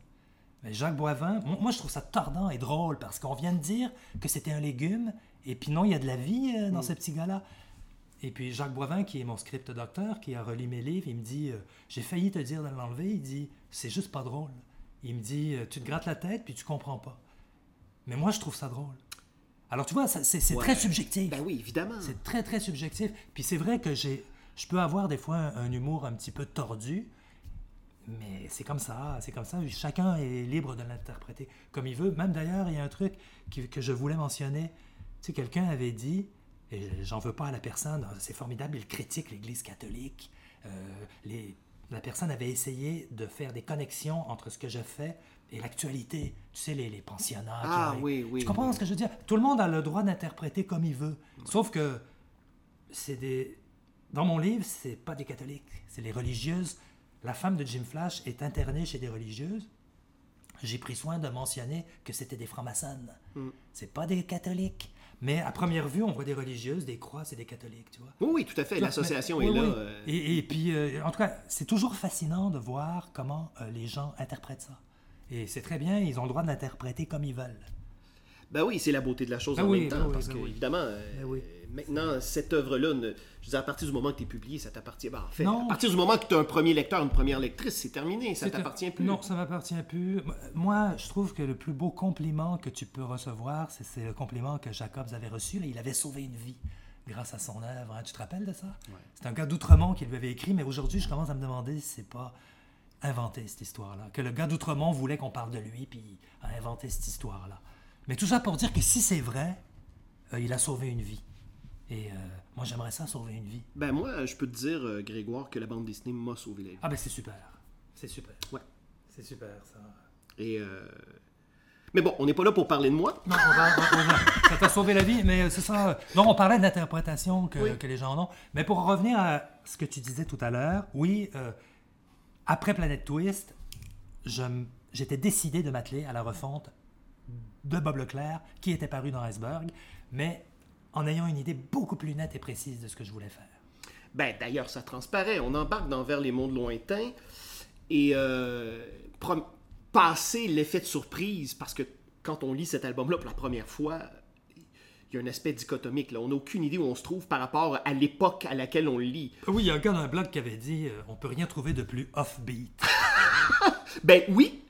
Mais Jacques Boivin, mo- moi, je trouve ça tordant et drôle parce qu'on vient de dire que c'était un légume, et puis non, il y a de la vie euh, dans ce petit gars-là. Et puis Jacques Boivin, qui est mon script docteur, qui a relu mes livres, il me dit euh, J'ai failli te dire de l'enlever. Il dit C'est juste pas drôle. Il me dit euh, Tu te grattes la tête, puis tu comprends pas. Mais moi, je trouve ça drôle. Alors tu vois, c'est c'est Ouais. très subjectif. Ben oui, évidemment. C'est très, très subjectif. Puis c'est vrai que j'ai, je peux avoir des fois un, un humour un petit peu tordu, mais c'est comme ça, c'est comme ça. Chacun est libre de l'interpréter comme il veut. Même d'ailleurs, il y a un truc qui- que je voulais mentionner. Tu sais, quelqu'un avait dit, et j'en veux pas à la personne, c'est formidable, il critique l'Église catholique. Euh, les, la personne avait essayé de faire des connexions entre ce que je fais et l'actualité. Tu sais, les, les pensionnats. Ah oui, oui, Tu comprends oui. ce que je veux dire? Tout le monde a le droit d'interpréter comme il veut. Sauf que c'est des. Dans mon livre, c'est pas des catholiques, c'est les religieuses. La femme de Jim Flash est internée chez des religieuses. J'ai pris soin de mentionner que c'était des francs-maçonnes. Hmm. C'est pas des catholiques. Mais à première vue, on voit des religieuses, des croix, c'est des catholiques, tu vois. Oui, oui, tout à fait. L'association est oui, là. oui. euh, Et, et puis, euh, en tout cas, c'est toujours fascinant de voir comment euh, les gens interprètent ça. Et c'est très bien, ils ont le droit de l'interpréter comme ils veulent. Ben oui, c'est la beauté de la chose Ben en oui, même ben temps, parce ben que, évidemment, Ben oui. Maintenant, cette œuvre-là, je veux dire, à partir du moment que tu es publié, ça t'appartient. Ben, en fait, Non. à partir du moment que tu as un premier lecteur, une première lectrice, c'est terminé, ça t'appartient plus. Non, ça m'appartient plus. Moi, je trouve que le plus beau compliment que tu peux recevoir, c'est le compliment que Jacobs avait reçu. Là, il avait sauvé une vie grâce à son œuvre. hein. Tu te rappelles de ça? C'est un gars d'Outremont qui lui avait écrit, mais aujourd'hui, je commence à me demander si c'est pas inventé cette histoire-là. Que le gars d'Outremont voulait qu'on parle de lui, puis a inventé cette histoire-là. Mais tout ça pour dire que si c'est vrai, euh, il a sauvé une vie. Et euh, moi, j'aimerais ça sauver une vie. Ben moi, je peux te dire, euh, Grégoire, que la bande dessinée m'a sauvé la vie. Ah ben c'est super. C'est super. Ouais. C'est super, ça. Et, euh, Mais bon, on n'est pas là pour parler de moi. Non, on va, on va- ça t'a sauvé la vie, mais c'est ça. Non, on parlait de l'interprétation que, Oui. que les gens ont. Mais pour revenir à ce que tu disais tout à l'heure, oui, euh, après Planète Twist, j'étais décidé de m'atteler à la refonte de Bob Leclerc, qui était paru dans Iceberg, mais en ayant une idée beaucoup plus nette et précise de ce que je voulais faire. Ben d'ailleurs, ça transparaît. On embarque dans Vers les mondes lointains et euh, passer l'effet de surprise, parce que quand on lit cet album-là pour la première fois, il y a un aspect dichotomique. Là. On n'a aucune idée où on se trouve par rapport à l'époque à laquelle on le lit. Oui, il y a un gars dans un blog qui avait dit euh, on peut rien trouver de plus offbeat. Ben oui.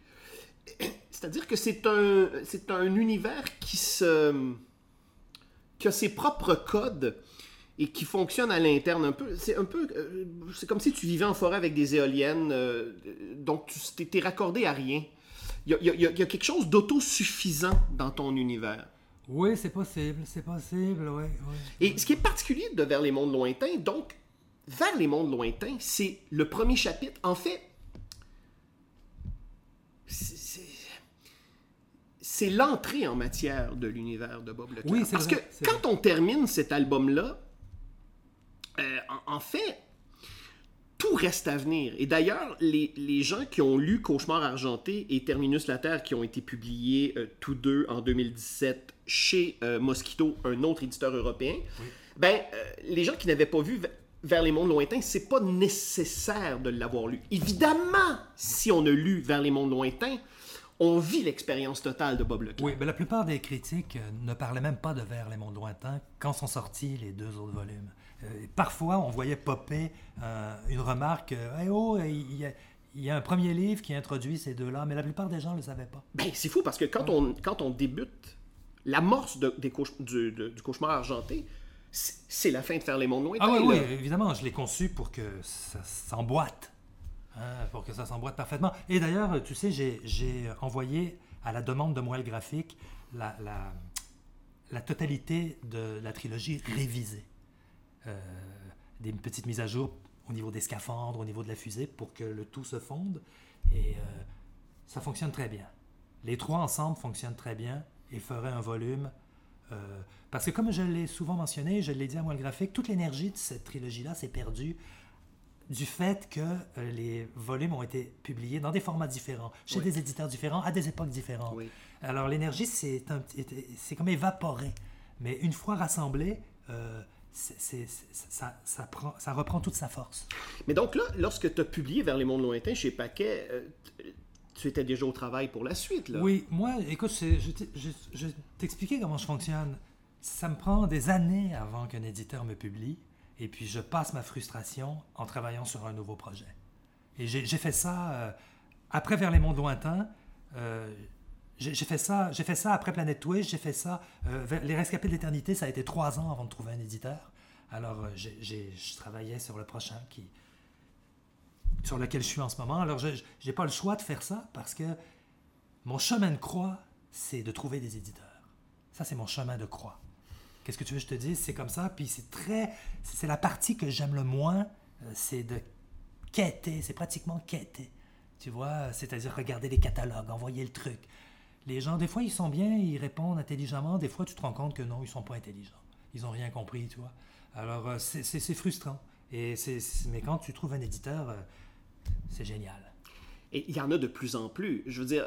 C'est-à-dire que c'est un, c'est un univers qui se, qui a ses propres codes et qui fonctionne à l'interne un peu. C'est un peu, euh, c'est comme si tu vivais en forêt avec des éoliennes, euh, donc tu t'es- raccordé à rien. Il y a, y y quelque chose d'autosuffisant dans ton univers. Oui, c'est possible, c'est possible, oui. Et ce qui est particulier de Vers les mondes lointains, donc, Vers les mondes lointains, c'est le premier chapitre. En fait, c'est- c'est l'entrée en matière de l'univers de Bob Leclerc. Oui, Parce vrai, que quand on termine cet album-là, euh, en, en fait, tout reste à venir. Et d'ailleurs, les, les gens qui ont lu Cauchemar argenté et Terminus la Terre, qui ont été publiés euh, tous deux en 2017 chez euh, Mosquito, un autre éditeur européen, ben, les gens qui n'avaient pas vu Vers les mondes lointains, c'est pas nécessaire de l'avoir lu. Évidemment, si on a lu Vers les mondes lointains, on vit l'expérience totale de Bob Leclerc. Oui, mais la plupart des critiques euh, ne parlaient même pas de Vers les mondes lointains quand sont sortis les deux autres volumes. Euh, parfois, on voyait popper euh, une remarque Hey, oh, il y, a, il y a un premier livre qui introduit ces deux-là, mais la plupart des gens ne le savaient pas. Ben, c'est fou parce que quand on, quand on débute, l'amorce de- des du, de- du cauchemar argenté, c'est la fin de faire les mondes lointains. Ah oui, oui, évidemment, je l'ai conçu pour que ça s'emboîte. Hein, pour que ça s'emboîte parfaitement. Et d'ailleurs, tu sais, j'ai- envoyé à la demande de Moelle Graphique la, totalité de la trilogie révisée. Euh, des petites mises à jour au niveau des scaphandres, au niveau de la fusée, pour que le tout se fonde. Et euh, ça fonctionne très bien. Les trois ensemble fonctionnent très bien et feraient un volume. euh, parce que comme je l'ai souvent mentionné, je l'ai dit à Moelle Graphique, toute l'énergie de cette trilogie-là s'est perdue du fait que euh, les volumes ont été publiés dans des formats différents, chez Oui. des éditeurs différents, à des époques différentes. Oui. Alors l'énergie, c'est comme évaporé. Mais une fois rassemblée, euh, ça, ça, prend, ça reprend toute sa force. Mais donc là, lorsque tu as publié Vers les mondes lointains chez Paquet, euh, tu étais déjà au travail pour la suite. Là. Oui, moi, écoute, je, t'expliquer comment je fonctionne. Ça me prend des années avant qu'un éditeur me publie, et puis je passe ma frustration en travaillant sur un nouveau projet. Et j'ai fait ça euh, après Vers les mondes lointains. euh, j'ai fait ça, j'ai fait ça après Planète Twist, j'ai fait ça. euh, les Rescapés de l'éternité, ça a été trois ans avant de trouver un éditeur. Alors, euh, je travaillais sur le prochain qui, sur lequel je suis en ce moment. Alors, je n'ai pas le choix de faire ça parce que mon chemin de croix, c'est de trouver des éditeurs. Ça, c'est mon chemin de croix. Qu'est-ce que tu veux que je te dise? C'est comme ça. Puis c'est très. C'est la partie que j'aime le moins, euh, c'est de quêter. C'est pratiquement quêter. Tu vois? C'est-à-dire regarder les catalogues, envoyer le truc. Les gens, des fois, ils sont bien, ils répondent intelligemment. Des fois, tu te rends compte que non, ils sont pas intelligents. Ils ont rien compris, tu vois. Alors, euh, c'est frustrant. Et c'est mais quand tu trouves un éditeur, euh, c'est génial. Et il y en a de plus en plus. Je veux dire,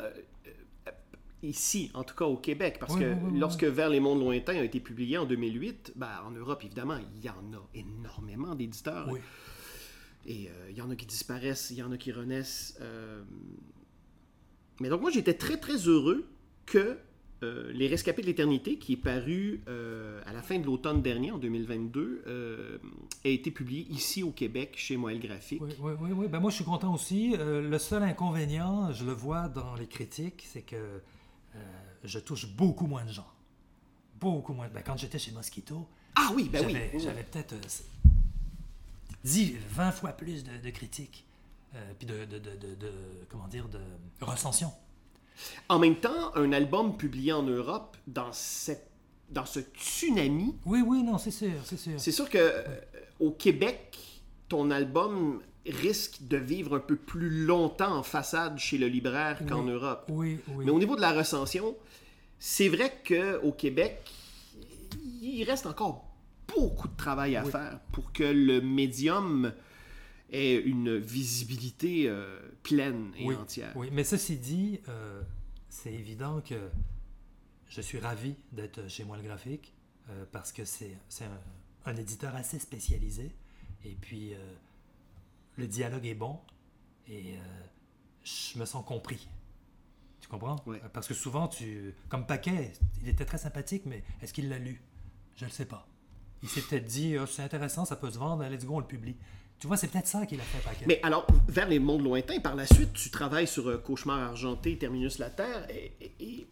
ici, en tout cas au Québec, parce Oui, que oui, oui, oui. lorsque Vers les mondes lointains a été publié en 2008, ben, en Europe, évidemment, il y en a énormément d'éditeurs. Et euh, il y en a qui disparaissent, il y en a qui renaissent. euh. Mais donc moi, j'étais très, très heureux que euh, Les Rescapés de l'Éternité, qui est paru à la fin de l'automne dernier, en 2022, euh, ait été publié ici au Québec, chez Moël Graphique. Oui, oui, oui, oui. Ben, moi, je suis content aussi. Le seul inconvénient, je le vois dans les critiques, c'est que euh, je touche beaucoup moins de gens. Beaucoup moins. Ben, quand j'étais chez Mosquito, Ah oui, ben oui. j'avais oui. j'avais peut-être euh, 10, 20 fois plus de, de critiques. euh, puis de, de, de, de- de- comment dire, de recensions. En même temps, un album publié en Europe, dans, cette, dans ce tsunami, Oui, oui, non, c'est sûr, c'est sûr. c'est sûr que euh, au Québec, ton album risque de vivre un peu plus longtemps en façade chez le libraire qu'en. Europe. Oui, oui. Mais au niveau de la recension, c'est vrai qu'au Québec, il reste encore beaucoup de travail à faire pour que le médium ait une visibilité euh, pleine et entière. Oui, mais ceci dit, euh, c'est évident que je suis ravi d'être chez moi le graphique euh, parce que c'est c'est un, un éditeur assez spécialisé et puis euh, le dialogue est bon et euh, je me sens compris. Tu comprends? Ouais. Parce que souvent, tu, comme Paquet, il était très sympathique, mais est-ce qu'il l'a lu? Je ne le sais pas. Il s'est peut-être dit, Ah, c'est intéressant, ça peut se vendre, let's go, on le publie. Tu vois, c'est peut-être ça qu'il a fait, Paquet. Mais alors, vers les mondes lointains, par la suite, tu travailles sur euh, Cauchemar argenté, Terminus la Terre. Et, et- et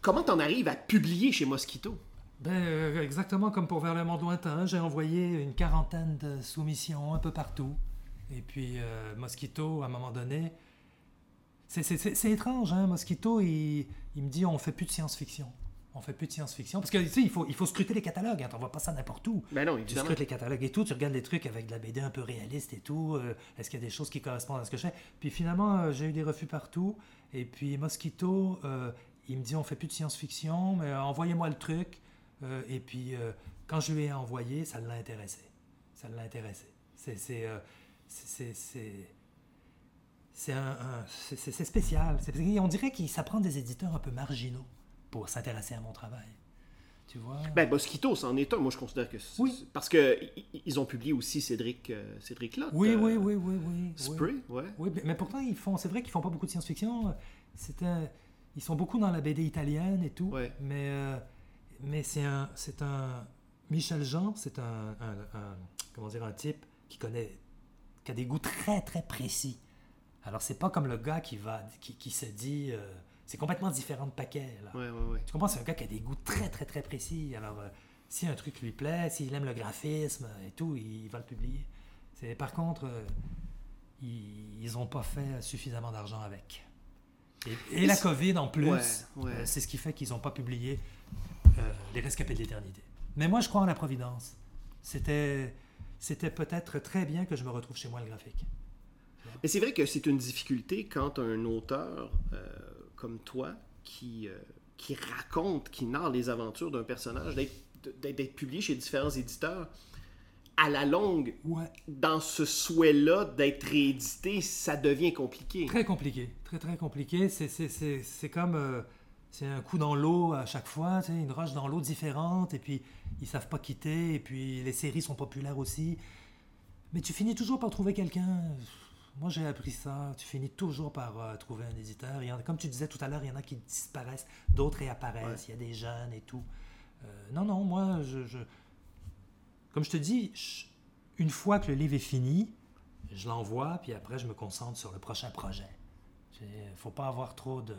comment t'en arrives à publier chez Mosquito? Ben, euh, exactement comme pour Vers le monde lointain, j'ai envoyé une quarantaine de soumissions un peu partout. Et puis, euh, Mosquito, à un moment donné, c'est- étrange, hein? Mosquito, il, il me dit on fait plus de science-fiction. On fait plus de science-fiction. Parce que, tu sais, il faut, il faut scruter les catalogues, hein, t'envoies pas ça n'importe où. Ben non, Tu scrutes les catalogues et tout, tu regardes des trucs avec de la BD un peu réaliste et tout. euh, Est-ce qu'il y a des choses qui correspondent à ce que je fais? Puis finalement, euh, j'ai eu des refus partout. Et puis Mosquito, euh, il me dit on fait plus de science-fiction, mais envoyez-moi le truc. Et puis quand je lui ai envoyé, ça l'a intéressé. Ça l'a intéressé. C'est c'est euh, c'est- un- un- spécial. On dirait qu'il s'apprend des éditeurs un peu marginaux pour s'intéresser à mon travail. Tu vois? Ben, Mosquito, c'en est un. Moi, je considère que c'est... Oui. Parce que ils ont publié aussi Cédric, euh, Cédric Lotte. Oui, euh, oui, oui, oui, oui. oui. Spray, ouais. Oui, mais- pourtant, ils font, c'est vrai qu'ils font pas beaucoup de science-fiction. Ils sont beaucoup dans la BD italienne et tout. Ouais. Mais, euh, mais c'est un, c'est un, Michel Jean, c'est un, un- un- comment dire, un type qui connaît, qui a des goûts très, très précis. Alors, c'est pas comme le gars qui va, qui, qui se dit, euh, c'est complètement différent de paquet. Là. Ouais, ouais, ouais. Tu comprends, c'est un gars qui a des goûts très, très, très précis. Alors, euh, si un truc lui plaît, s'il aime le graphisme et tout, il, va le publier. C'est, par contre, euh, ils n'ont pas fait suffisamment d'argent avec. Et, et la COVID en plus, euh, c'est ce qui fait qu'ils n'ont pas publié Les Rescapés de l'éternité. Mais moi, je crois en la Providence. C'était, c'était peut-être très bien que je me retrouve chez moi le graphique. Mais c'est vrai que c'est une difficulté quand un auteur euh, comme toi qui, euh, qui raconte, qui narre les aventures d'un personnage, d'être, publié chez différents éditeurs, à la longue, Ouais. dans ce souhait-là d'être réédité, ça devient compliqué. Très compliqué, très très compliqué. C'est comme euh, c'est un coup dans l'eau à chaque fois, tu sais, une roche dans l'eau différente, et puis ils savent pas quitter, et puis les séries sont populaires aussi. Mais tu finis toujours par trouver quelqu'un. Moi j'ai appris ça. Tu finis toujours par euh, trouver un éditeur. Il y en a, comme tu disais tout à l'heure, il y en a qui disparaissent, d'autres réapparaissent. Il y a des jeunes et tout. Euh, non, non, moi je, je- comme je te dis, je- une fois que le livre est fini, je l'envoie, puis après, je me concentre sur le prochain projet. Il faut pas avoir trop de.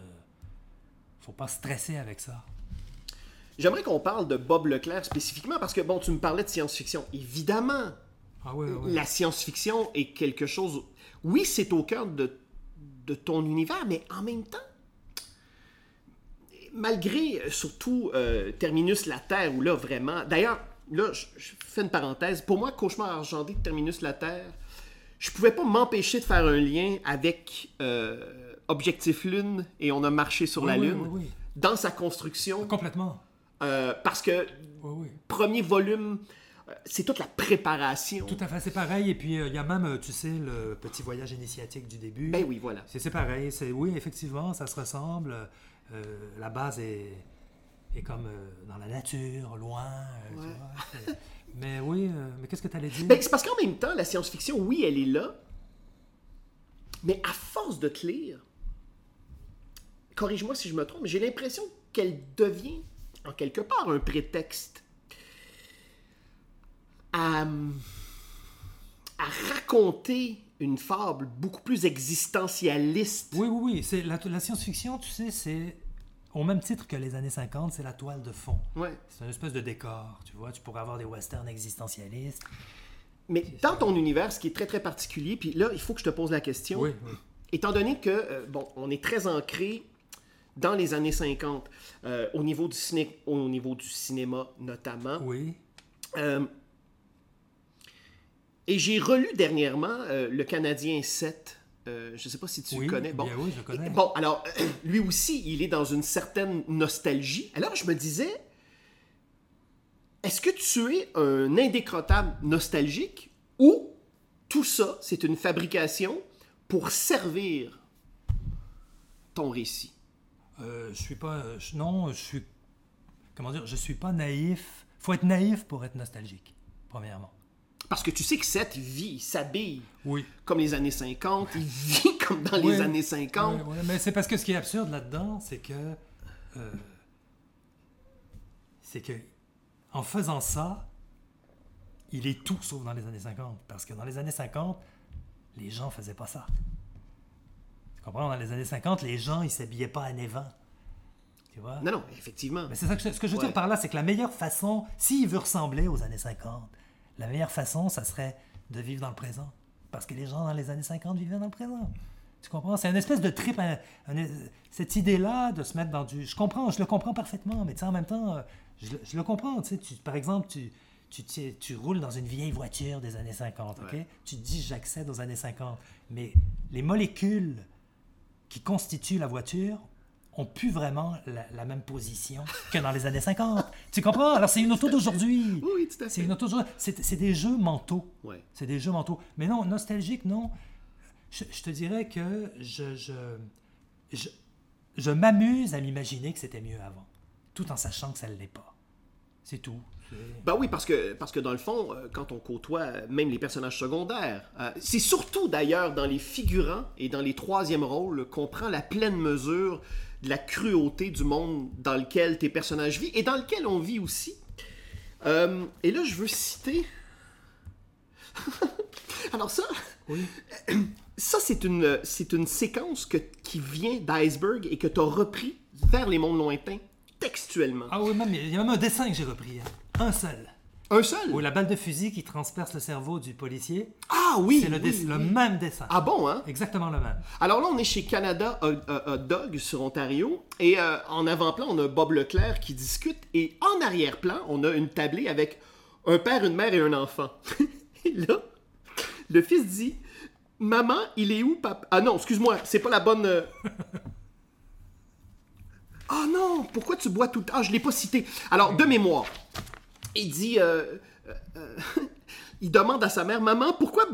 Faut pas stresser avec ça. J'aimerais qu'on parle de Bob Leclerc spécifiquement parce que, bon, tu me parlais de science-fiction. Évidemment, Ah oui, oui. la science-fiction est quelque chose. Oui, c'est au cœur de, de ton univers, mais en même temps, malgré euh, surtout euh, Terminus la Terre, où là vraiment. D'ailleurs, là, je, je fais une parenthèse. Pour moi, Cauchemar argenté de Terminus la Terre, je pouvais pas m'empêcher de faire un lien avec euh, Objectif Lune et On a marché sur la oui, Lune oui, oui. dans sa construction. Complètement. euh, parce que Oui, oui. premier volume, euh, c'est toute la préparation. Tout à fait, c'est pareil. Et puis, euh, il y a même, tu sais, le petit voyage initiatique du début. Ben oui, voilà. C'est pareil. C'est Oui, effectivement, ça se ressemble. Euh, la base est, est comme euh, dans la nature, loin. tu vois, mais oui, mais qu'est-ce que tu allais dire? Ben, c'est parce qu'en même temps, la science-fiction, oui, elle est là, mais à force de te lire, corrige-moi si je me trompe, j'ai l'impression qu'elle devient, en quelque part, un prétexte à, à raconter une fable beaucoup plus existentialiste. Oui, oui, oui. C'est la, la science-fiction, tu sais, c'est au même titre que les années 50, c'est la toile de fond. Ouais. C'est une espèce de décor, tu vois. Tu pourrais avoir des westerns existentialistes. Mais dans ton univers, ce qui est très très particulier, puis là, il faut que je te pose la question. Oui, oui. Étant donné que, euh, bon, on est très ancré dans les années 50, euh, au, niveau du ciné- au niveau du cinéma notamment. Oui. Euh, et j'ai relu dernièrement euh, Le Canadien 7. Euh, je ne sais pas si tu Oui, le connais. Bon, bien oui, je le connais. Bon, alors, lui aussi, il est dans une certaine nostalgie. Alors, je me disais, est-ce que tu es un indécrottable nostalgique ou tout ça, c'est une fabrication pour servir ton récit? Euh, je suis pas. euh, non, je suis. Comment dire Je suis pas naïf. faut être naïf pour être nostalgique, premièrement. Parce que tu sais que vit, il s'habille Oui. comme les années 50, il vit comme dans Oui. les années 50. Ouais, ouais, mais c'est parce que ce qui est absurde là-dedans, c'est que. euh, c'est que. En faisant ça, il est tout sauf dans les années 50. Parce que dans les années 50, les gens faisaient pas ça. Tu comprends? Dans les années 50, les gens, ils s'habillaient pas à 9 ans. Tu vois? Non, non, effectivement. Mais c'est ça que je- ce que je veux Ouais. dire par là, c'est que la meilleure façon, s'il veut ressembler aux années 50, la meilleure façon, ça serait de vivre dans le présent. Parce que les gens dans les années 50 vivaient dans le présent. Tu comprends? C'est une espèce de trip, un- un- cette idée-là de se mettre dans du... Je comprends, je le comprends parfaitement, mais tu sais, en même temps, euh, je, le- je le comprends. Tu sais, tu- par exemple, tu, tu, roules dans une vieille voiture des années 50, OK? Tu te dis, j'accède aux années 50. Mais les molécules qui constituent la voiture ont plus vraiment la, la même position que dans les années 50. Tu comprends? Alors, c'est une auto d'aujourd'hui. Oui, tout à C'est fait. une auto d'aujourd'hui. C'est c'est des jeux mentaux. Ouais. C'est des jeux mentaux. Mais non, nostalgique, non. Je, je te dirais que je, je, je, je m'amuse à m'imaginer que c'était mieux avant, tout en sachant que ça ne l'est pas. C'est tout. Ben oui, parce que, parce que dans le fond, euh, quand on côtoie euh, même les personnages secondaires, euh, c'est surtout d'ailleurs dans les figurants et dans les troisièmes rôles qu'on prend la pleine mesure de la cruauté du monde dans lequel tes personnages vivent et dans lequel on vit aussi. Euh, et là, je veux citer. Alors ça, Oui. ça c'est une, c'est une séquence que, qui vient d'Iceberg et que tu as repris vers les mondes lointains textuellement. Ah oui, même, il y a même un dessin que j'ai repris. hein. Un seul. Un seul? Où la balle de fusil qui transperce le cerveau du policier, Ah oui! c'est le, oui, même dessin. Ah bon, hein? Exactement le même. Alors là, on est chez Canada Hot, Hot- Hot Dog sur Ontario. Et euh, en avant-plan, on a Bob Leclerc qui discute. Et en arrière-plan, on a une tablée avec un père, une mère et un enfant. et là, le fils dit Maman, il est où, papa Ah non, excuse-moi, c'est pas la bonne. euh, Ah non, pourquoi tu bois tout le temps? Ah, je l'ai pas cité. Alors, de mémoire, il dit. euh, euh, euh, il demande à sa mère Maman, pourquoi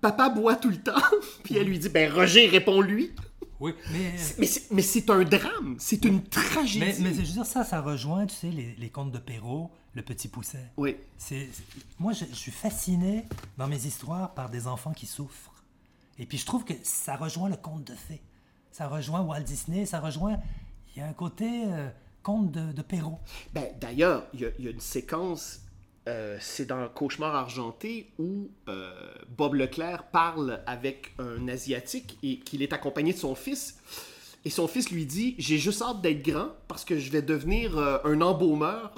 papa boit tout le temps? Puis elle lui dit Ben, Roger, réponds-lui. Oui, mais... Mais c'est, mais c'est un drame, c'est une tragédie. Mais, mais je veux dire, ça, ça rejoint, tu sais, les, les contes de Perrault, le petit pousset. Oui. C'est, c'est- moi, je, je suis fasciné dans mes histoires par des enfants qui souffrent. Et puis, je trouve que ça rejoint le conte de fées. Ça rejoint Walt Disney, ça rejoint... Il y a un côté euh, conte de, de Perrault. Ben, d'ailleurs, il y, a- il y a une séquence, euh, c'est dans Cauchemar argenté, où euh, Bob Leclerc parle avec un Asiatique et qu'il est accompagné de son fils. Et son fils lui dit J'ai juste hâte d'être grand parce que je vais devenir euh, un embaumeur.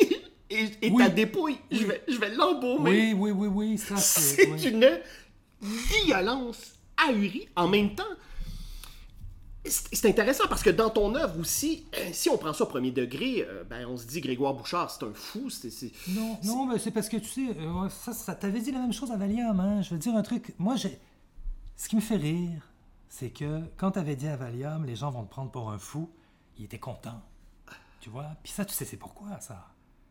et et Oui. ta dépouille, je vais, je vais l'embaumer. Oui, oui, oui, oui, ça c'est. C'est oui. une violence ahurie. En même temps, c'est intéressant parce que dans ton œuvre aussi, euh, si on prend ça au premier degré, euh, ben, on se dit Grégoire Bouchard, c'est un fou. Non, non, mais c'est parce que tu sais, euh, ça, ça t'avais dit la même chose à Valium, hein. Je veux dire un truc. Moi, j'ai. Ce qui me fait rire, c'est que quand t'avais dit à Valium, les gens vont te prendre pour un fou, il était content. Tu vois? Puis ça, tu sais, c'est pourquoi, ça.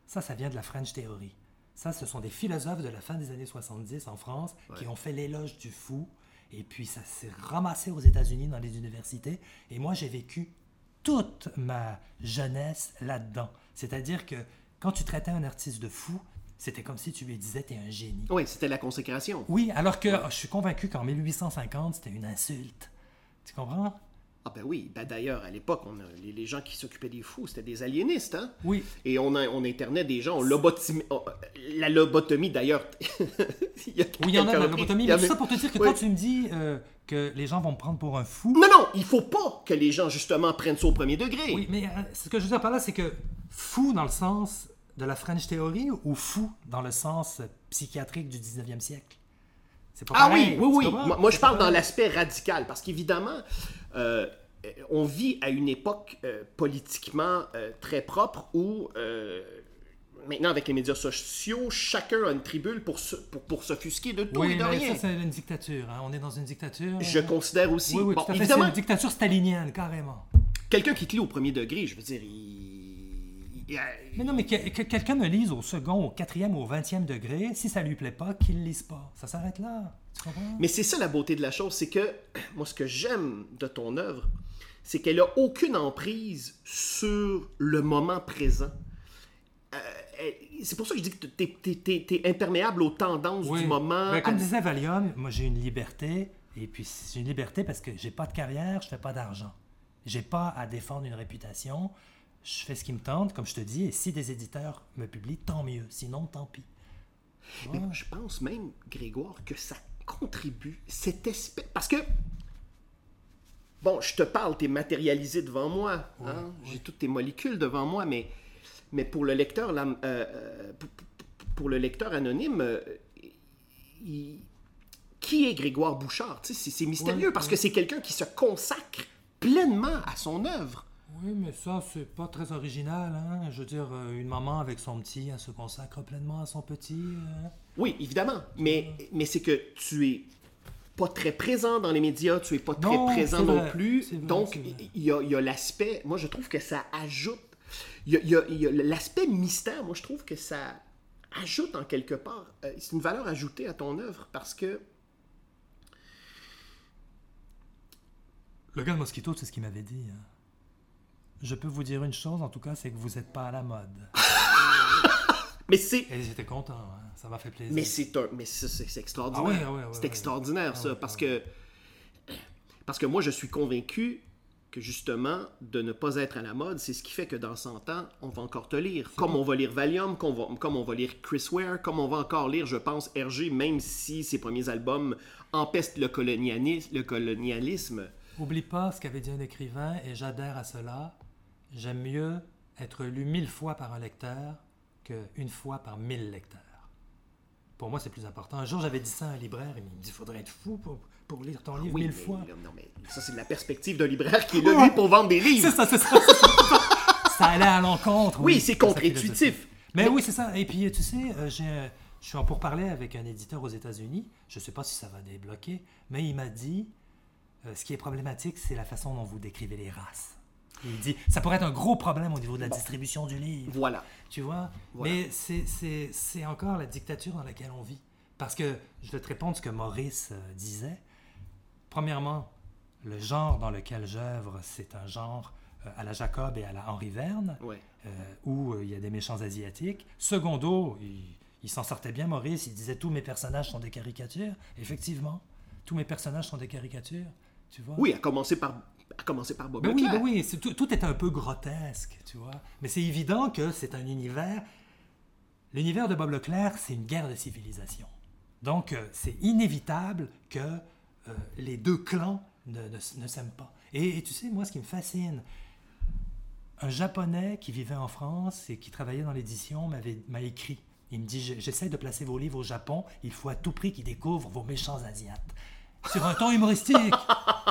Ça, ça vient de la French Theory. Ça, ce sont des philosophes de la fin des années 70 en France qui ont fait l'éloge du fou. Et puis, ça s'est ramassé aux États-Unis dans les universités. Et moi, j'ai vécu toute ma jeunesse là-dedans. C'est-à-dire que quand tu traitais un artiste de fou, c'était comme si tu lui disais t'es un génie. Oui, c'était la consécration. Oui, alors que je suis convaincu qu'en 1850, c'était une insulte. Tu comprends? Ah ben oui, ben d'ailleurs, à l'époque, on a- les, les gens qui s'occupaient des fous, c'était des aliénistes, hein? Oui. Et on, a- on internait des gens, on lobotomie- oh, la lobotomie d'ailleurs. il y a Oui, il y en a la lobotomie, mais a tout ça pour te dire que Oui. quand tu me dis euh, que les gens vont me prendre pour un fou, Non, non, il faut pas que les gens justement prennent ça au premier degré. Oui, mais euh, ce que je veux dire par là, c'est que fou dans le sens de la French Theory ou fou dans le sens psychiatrique du 19e siècle? C'est pas Ah pareil, oui, oui, oui. Moi, moi, je parle dans l'aspect radical, parce qu'évidemment, euh, on vit à une époque euh, politiquement euh, très propre où, maintenant avec les médias sociaux, chacun a une tribune pour se, pour, pour s'offusquer de tout Oui, et de mais rien. ça, c'est une dictature. hein. On est dans une dictature. Je considère aussi. Oui, oui, bon, fait. C'est évidemment, une dictature stalinienne, carrément. quelqu'un qui te lit au premier degré, je veux dire, il. Mais non, mais que, que quelqu'un me lise au second, au quatrième, au vingtième degré, si ça lui plaît pas, qu'il le lise pas. Ça s'arrête là. Tu comprends? Mais c'est ça la beauté de la chose, c'est que moi ce que j'aime de ton œuvre, c'est qu'elle a aucune emprise sur le moment présent. Euh, c'est pour ça que je dis que t'es- t'es imperméable aux tendances Oui. du moment. Ben, comme à- disait Valium, moi j'ai une liberté, et puis j'ai une liberté parce que j'ai pas de carrière, je fais pas d'argent. J'ai pas à défendre une réputation. Je fais ce qui me tente, comme je te dis, et si des éditeurs me publient, tant mieux. Sinon, tant pis. Mais moi, je pense même, Grégoire, que ça contribue, cette espèce... Parce que, bon, je te parle, t'es matérialisé devant moi, hein? j'ai toutes tes molécules devant moi, mais, mais pour le lecteur, euh, euh, pour, le lecteur anonyme, euh, il- qui est Grégoire Bouchard? Tu C'est mystérieux parce que c'est quelqu'un qui se consacre pleinement à son œuvre. Oui, mais ça, c'est pas très original. Hein? Je veux dire, euh, une maman avec son petit, elle se consacre pleinement à son petit. euh. Oui, évidemment, mais, mais c'est que tu es pas très présent dans les médias, tu es pas très Non, présent non vrai, plus. vrai, Donc, il y a, il y a l'aspect, moi je trouve que ça ajoute, il y a, l'aspect mystère, moi je trouve que ça ajoute en quelque part, euh, c'est une valeur ajoutée à ton œuvre parce que, Le gars de Mosquito, c'est ce qu'il m'avait dit. hein. Je peux vous dire une chose, en tout cas, c'est que vous n'êtes pas à la mode. mais c'est, Et j'étais content, hein. ça m'a fait plaisir. mais c'est un, mais c'est extraordinaire, Ah ouais, ah ouais, ouais, c'est extraordinaire Ah ça, ouais, parce ah que, parce que moi je suis convaincu que justement, de ne pas être à la mode, c'est ce qui fait que dans 100 ans, on va encore te lire. Comme on va lire Valium, comme on va, comme on va lire Chris Ware, comme on va encore lire, je pense, Hergé, même si ses premiers albums empestent le, colonialis- le colonialisme. Oublie pas ce qu'avait dit un écrivain, et j'adhère à cela. J'aime mieux être lu mille fois par un lecteur qu'une fois par mille lecteurs. Pour moi, c'est plus important. Un jour, j'avais dit ça à un libraire, et il me dit, il faudrait être fou pour, pour lire ton livre Oui, mille mais, fois. non, mais ça, c'est de la perspective d'un libraire qui est là, lui, pour vendre des livres. C'est ça, c'est ça. ça. allait à l'encontre. Oui, c'est contre-intuitif. Mais oui, c'est ça. Et puis, tu sais, euh, j'ai, je suis en pourparler avec un éditeur aux États-Unis. Je ne sais pas si ça va débloquer, mais il m'a dit euh, ce qui est problématique, c'est la façon dont vous décrivez les races. Il dit ça pourrait être un gros problème au niveau de la distribution du livre. Voilà. Tu vois? Voilà. Mais c'est- encore la dictature dans laquelle on vit. Parce que je vais te répondre ce que Maurice euh, disait. Premièrement, le genre dans lequel j'œuvre, c'est un genre euh, à la Jacob et à la Henri Verne, Ouais. euh, où il y a des méchants asiatiques. Secondo, il, il s'en sortait bien, Maurice. Il disait tous mes personnages sont des caricatures. Effectivement, tous mes personnages sont des caricatures. Tu vois? Oui, à commencer par, à commencer par Bob ben oui, Leclerc. ben oui, tout, tout est un peu grotesque, tu vois. Mais c'est évident que c'est un univers. L'univers de Bob Leclerc, c'est une guerre de civilisation. Donc, euh, c'est inévitable que euh, les deux clans ne, ne, ne s'aiment pas. Et, et tu sais, moi, ce qui me fascine, un Japonais qui vivait en France et qui travaillait dans l'édition m'avait m'a écrit. Il me dit J'essaie de placer vos livres au Japon, il faut à tout prix qu'ils découvrent vos méchants Asiates. Sur un ton humoristique.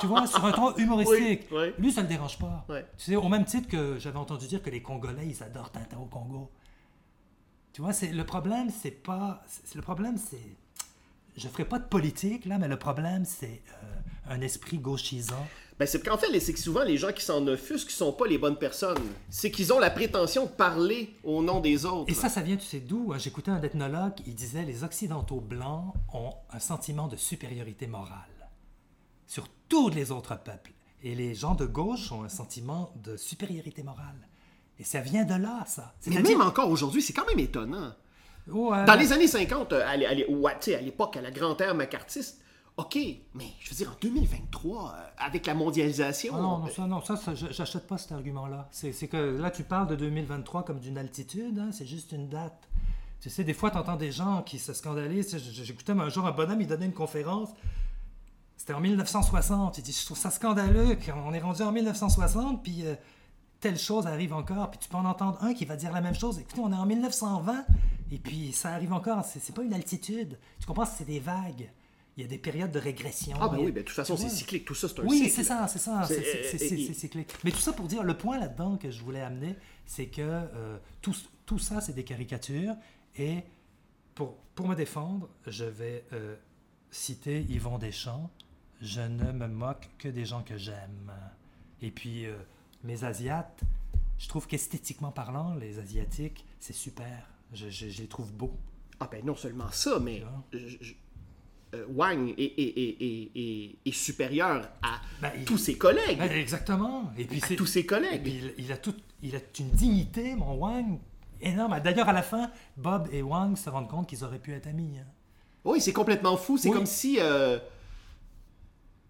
tu vois, sur un ton humoristique. Oui, oui. Lui, ça ne le dérange pas. Tu sais, au même titre que j'avais entendu dire que les Congolais, ils adorent Tintin au Congo. Tu vois, c'est le problème, c'est pas. le problème, c'est. Je ferai pas de politique, là, mais le problème, c'est euh, un esprit gauchisant. Ben, c'est qu'en fait, c'est que souvent, les gens qui s'en offusquent ne sont pas les bonnes personnes. C'est qu'ils ont la prétention de parler au nom des autres. Et ça, ça vient, tu sais d'où? hein? J'écoutais un ethnologue, il disait les Occidentaux blancs ont un sentiment de supériorité morale sur tous les autres peuples. Et les gens de gauche ont un sentiment de supériorité morale. Et ça vient de là, ça. Mais même encore aujourd'hui, c'est quand même étonnant. Ouais. Dans les années 50, euh, à, à l'époque, à la grande-ère macartiste, OK, mais je veux dire, en 2023, euh, avec la mondialisation... Ah non, non, euh, ça, non, ça, j'achète pas cet argument-là. C'est que là, tu parles de 2023 comme d'une altitude, hein, c'est juste une date. Tu sais, des fois, tu entends des gens qui se scandalisent. J'écoutais un jour un bonhomme, il donnait une conférence. C'était en 1960. Il dit Je trouve ça scandaleux qu'on est rendu en 1960, puis euh, telle chose arrive encore. Puis tu peux en entendre un qui va dire la même chose. Écoutez, on est en 1920, et puis ça arrive encore. C'est c'est pas une altitude. Tu comprends? C'est des vagues. Il y a des périodes de régression. Ah ben oui, ben, de toute façon, c'est cyclique. Tout ça, c'est un Oui, cycle. c'est ça, c'est ça. C'est- cyclique. Mais tout ça pour dire, le point là-dedans que je voulais amener, c'est que euh, tout, tout ça, c'est des caricatures. Et pour, pour me défendre, je vais euh, citer Yvon Deschamps. Je ne me moque que des gens que j'aime. Et puis, euh, mes Asiates, je trouve qu'esthétiquement parlant, les Asiatiques, c'est super. Je, je- je les trouve beaux. Ah ben non seulement ça, mais je- euh, Wang est, est- est- est- supérieur à Ben, il- tous ses collègues. Ben, exactement. Et puis à tous ses Et collègues. puis il, il a tout, il a une dignité, mon Wang, énorme. D'ailleurs, à la fin, Bob et Wang se rendent compte qu'ils auraient pu être amis. hein. Oui, c'est complètement fou. C'est Oui. comme si... euh,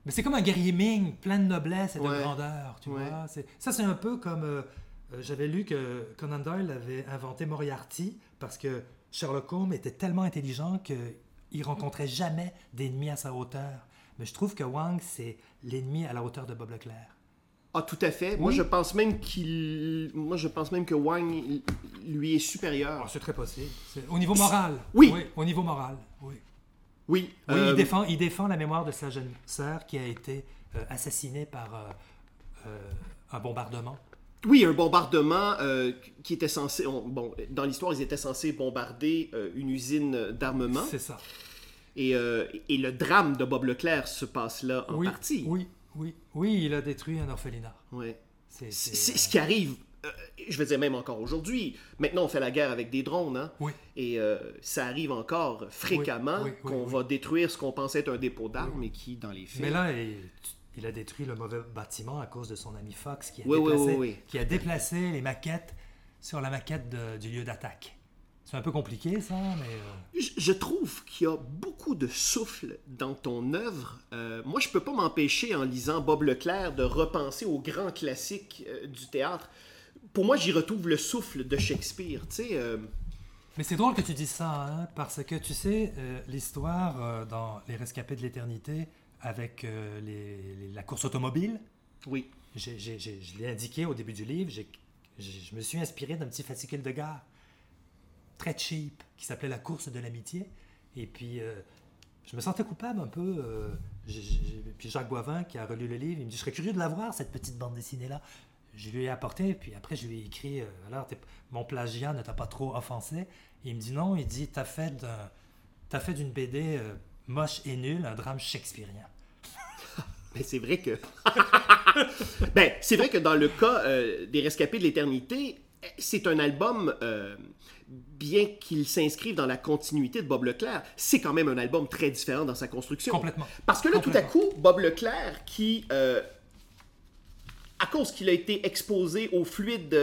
Mais c'est comme un guerrier Ming, plein de noblesse et de Ouais. grandeur, tu Ouais. vois. C'est- Ça, c'est un peu comme... euh, J'avais lu que Conan Doyle avait inventé Moriarty parce que Sherlock Holmes était tellement intelligent qu'il rencontrait jamais d'ennemis à sa hauteur. Mais je trouve que Wang, c'est l'ennemi à la hauteur de Bob Leclerc. Ah, tout à fait. Moi, Oui. je pense même qu'il... Moi, je pense même que Wang, il- lui, est supérieur. Ah, c'est très possible. Au niveau moral. Oui. Au niveau moral, oui. Oui. Oui, euh, il, défend, il défend la mémoire de sa jeune sœur qui a été euh, assassinée par euh, euh, un bombardement. Oui, un bombardement euh, qui était censé... on- bon, dans l'histoire, ils étaient censés bombarder euh, une usine d'armement. C'est ça. Et, euh, et le drame de Bob Leclerc se passe là en oui, partie. Oui, oui, oui, il a détruit un orphelinat. Ouais. C'est, ce qui arrive, je veux dire même encore aujourd'hui. Maintenant, on fait la guerre avec des drones, hein? Oui. Et ça arrive encore fréquemment Oui, oui, oui, qu'on oui. va détruire ce qu'on pensait être un dépôt d'armes et qui, dans les faits... Mais là, il, il a détruit le mauvais bâtiment à cause de son ami Fox qui a, Oui, déplacé, oui, oui. Qui a déplacé les maquettes sur la maquette de- du lieu d'attaque. C'est un peu compliqué, ça, mais... euh, Je, je trouve qu'il y a beaucoup de souffle dans ton œuvre. Euh, moi, je peux pas m'empêcher, en lisant Bob Leclerc, de repenser aux grands classiques euh, du théâtre. Pour moi, j'y retrouve le souffle de Shakespeare. Tu sais, Mais c'est drôle que tu dises ça, hein, parce que tu sais, l'histoire dans Les Rescapés de l'éternité avec euh, les- les- la course automobile, oui. je l'ai indiqué au début du livre, je me suis inspiré d'un petit fascicule de gare très cheap qui s'appelait La course de l'amitié. Et puis, euh, je me sentais coupable un peu. euh, puis Jacques Boivin, qui a relu le livre, il me dit Je serais curieux de la voir, cette petite bande dessinée-là. Je lui ai apporté, puis après, je lui ai écrit euh, Alors, mon plagiat ne t'a pas trop offensé Il me dit Non, il dit T'as fait d'un- t'as fait d'une BD moche et nulle un drame shakespearien. Mais c'est vrai que. ben, c'est vrai que dans le cas euh, des Rescapés de l'éternité, c'est un album, euh, bien qu'il s'inscrive dans la continuité de Bob Leclerc, c'est quand même un album très différent dans sa construction. Complètement. Parce que là, tout à coup, Bob Leclerc, qui, euh, à cause qu'il a été exposé au fluide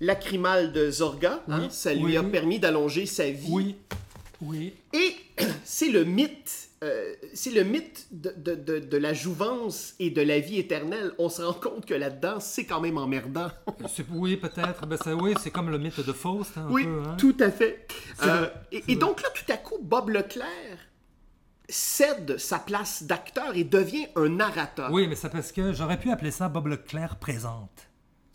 lacrymal de Zorga, hein, ça lui oui, a oui. permis d'allonger sa vie. Oui, oui. Et c'est le mythe, euh, c'est le mythe de, de- de- de la jouvence et de la vie éternelle. On se rend compte que là-dedans, c'est quand même emmerdant. Oui, peut-être. Ben, oui, c'est comme le mythe de Faust, hein, un oui, peu. hein. tout à fait. Euh, et, et donc là, tout à coup, Bob Leclerc cède sa place d'acteur et devient un narrateur. Oui, mais c'est parce que j'aurais pu appeler ça Bob Leclerc présente.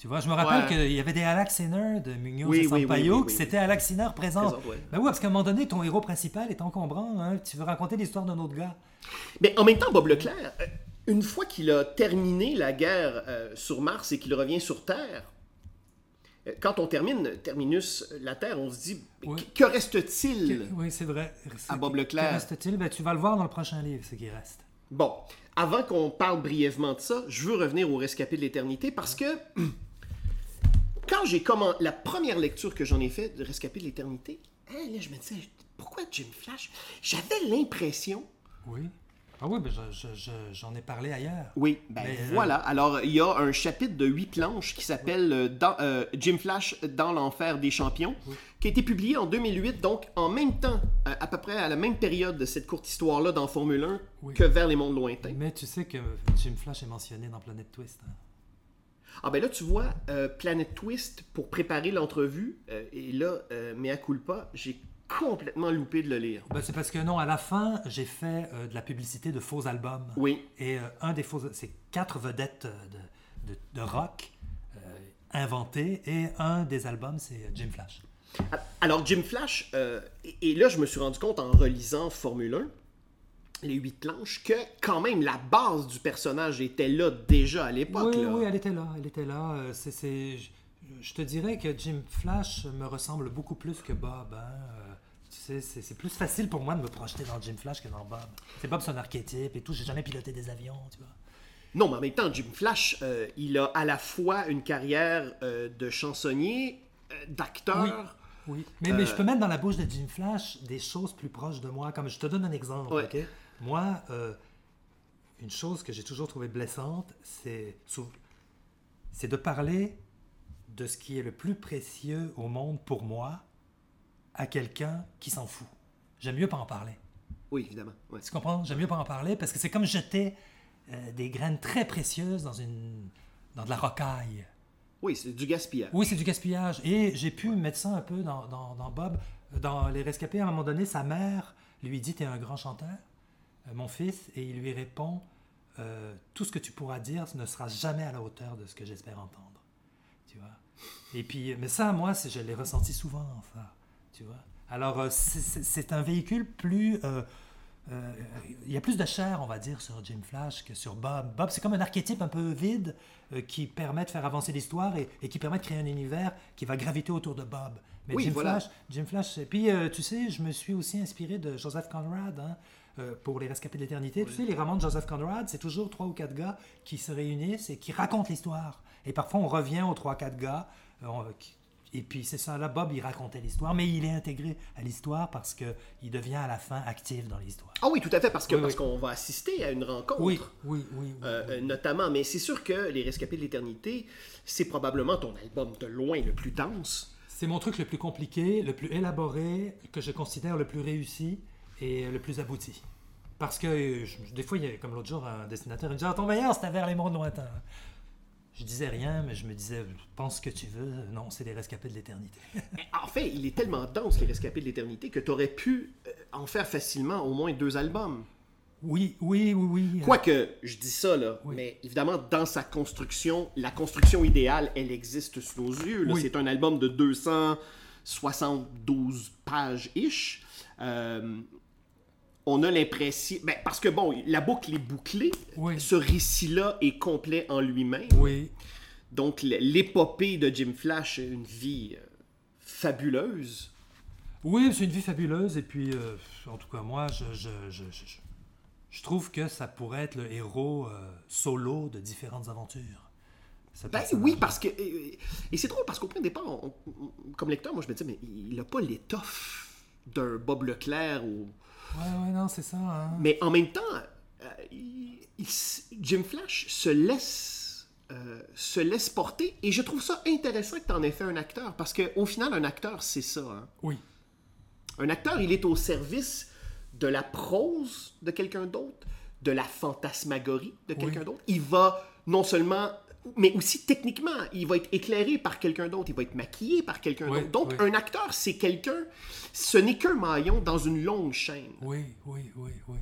Tu vois, je me rappelle Ouais. qu'il y avait des Alex Sinner de Munoz Oui, et Sampaio oui, oui, qui oui. c'était Alex Sinner présente. Présente, ouais. Ben oui, parce qu'à un moment donné, ton héros principal est encombrant. hein. Tu veux raconter l'histoire d'un autre gars? Mais en même temps, Bob Leclerc, euh, une fois qu'il a terminé la guerre euh, sur Mars et qu'il revient sur Terre, euh, quand on termine Terminus, la Terre, on se dit, Oui. que- que reste-t-il Oui, c'est vrai. À Bob Que- Leclerc? Que reste-t-il? Ben, tu vas le voir dans le prochain livre, ce qui reste. Bon, avant qu'on parle brièvement de ça, je veux revenir au rescapé de l'éternité parce que quand j'ai commencé la première lecture que j'en ai faite de rescapé de l'éternité, hein, là, je me disais pourquoi Jim Flash? J'avais l'impression, Oui. Ah oui, ben je- je- je- j'en ai parlé ailleurs. oui, ben Mais, euh, voilà. Alors il y a un chapitre de huit planches qui s'appelle euh, euh, Jim Flash dans l'enfer des champions, qui a été publié en 2008, donc en même temps, à peu près à la même période de cette courte histoire-là dans Formule 1 Oui. que vers les mondes lointains. Mais tu sais que Jim Flash est mentionné dans Planet Twist. hein. Ah ben là, tu vois, euh, Planet Twist, pour préparer l'entrevue, euh, et là, euh, mea culpa, j'ai complètement loupé de le lire. Ben, c'est parce que non, à la fin, j'ai fait euh, de la publicité de faux albums. Oui. Et un des faux, c'est quatre vedettes de, de- de rock inventées, et un des albums, c'est Jim Flash. Alors, Jim Flash, et, et là, je me suis rendu compte en relisant Formule 1, les huit planches, que quand même la base du personnage était là déjà à l'époque. Oui, là. oui, elle était là, elle était là. euh, c'est, c'est- je, te dirais que Jim Flash me ressemble beaucoup plus que Bob. hein, euh, Tu sais, c'est, c'est plus facile pour moi de me projeter dans Jim Flash que dans Bob. C'est Bob son archétype et tout. J'ai jamais piloté des avions, tu vois. Non, mais en même temps, Jim Flash, euh, il a à la fois une carrière euh, de chansonnier, euh, d'acteur. Oui, mais, mais je peux mettre dans la bouche de Jim Flash des choses plus proches de moi. Comme je te donne un exemple, Ouais. Moi, euh, une chose que j'ai toujours trouvée blessante, c'est de parler de ce qui est le plus précieux au monde pour moi à quelqu'un qui s'en fout. J'aime mieux pas en parler. Oui, évidemment. ouais. Tu comprends? J'aime mieux pas en parler parce que c'est comme jeter euh, des graines très précieuses dans une dans de la rocaille. Oui, c'est du gaspillage. Oui, c'est du gaspillage. Et j'ai pu mettre ça un peu dans, dans, dans Bob. Dans Les Rescapés, à un moment donné, sa mère lui dit T'es un grand chanteur, mon fils, et il lui répond Euh, Tout ce que tu pourras dire ne sera jamais à la hauteur de ce que j'espère entendre. Tu vois? Et puis, mais ça, moi, je l'ai ressenti souvent, ça. Tu vois? Alors, euh, c'est- un véhicule plus. euh, euh, il y a plus de chair, on va dire, sur Jim Flash que sur Bob. Bob, c'est comme un archétype un peu vide euh, qui permet de faire avancer l'histoire et, et qui permet de créer un univers qui va graviter autour de Bob. Mais Oui, Jim, voilà. Flash, Jim Flash, et puis euh, tu sais, je me suis aussi inspiré de Joseph Conrad hein, euh, pour Les Rescapés de l'éternité. Tu sais, les romans de Joseph Conrad, c'est toujours trois ou quatre gars qui se réunissent et qui racontent l'histoire. Et parfois, on revient aux trois, quatre gars. euh, on- qui- et puis c'est ça, là, Bob, il racontait l'histoire, mais il est intégré à l'histoire parce qu'il devient à la fin actif dans l'histoire. Ah oui, tout à fait, parce que Oui, qu'on va assister à une rencontre. Oui, oui, euh, oui. euh, notamment, mais c'est sûr que Les Rescapés de l'éternité, c'est probablement ton album de loin le plus dense. C'est mon truc le plus compliqué, le plus élaboré, que je considère le plus réussi et le plus abouti. Parce que je- des fois, il y a, comme l'autre jour, un dessinateur il me dit Ah, ton meilleur, c'était vers les mondes lointains. Je disais rien, mais je me disais Pense ce que tu veux. Non, c'est les rescapés de l'éternité. En fait, il est tellement dense, Les Rescapés de l'éternité, que tu aurais pu euh, en faire facilement au moins deux albums. Oui, oui, oui, oui. Quoique, je dis ça, là, Oui. mais évidemment, dans sa construction, la construction idéale, elle existe sous nos yeux. Oui. C'est un album de 272 pages-ish. Euh, on a l'impression... ben, parce que, bon, la boucle est bouclée. Oui. Ce récit-là est complet en lui-même. Oui. Donc, l'épopée de Jim Flash, une vie euh, fabuleuse. Oui, c'est une vie fabuleuse. Et puis, euh, en tout cas, moi, je, je, je, je- je- je trouve que ça pourrait être le héros euh, solo de différentes aventures. Ben oui, parce que. Et, et c'est drôle parce qu'au point de départ, on- on- comme lecteur, moi je me dis, mais il n'a pas l'étoffe d'un Bob Leclerc ou. Ouais, ouais, non, c'est ça. hein. Mais en même temps, euh, il- il s- Jim Flash se laisse. euh, se laisse porter et je trouve ça intéressant que tu en aies fait un acteur parce qu'au final un acteur c'est ça hein. Oui. un acteur il est au service de la prose de quelqu'un d'autre de la fantasmagorie de quelqu'un Oui. d'autre il va non seulement mais aussi techniquement il va être éclairé par quelqu'un d'autre il va être maquillé par quelqu'un Oui, d'autre donc oui. un acteur c'est quelqu'un ce n'est qu'un maillon dans une longue chaîne Oui, oui, oui, oui.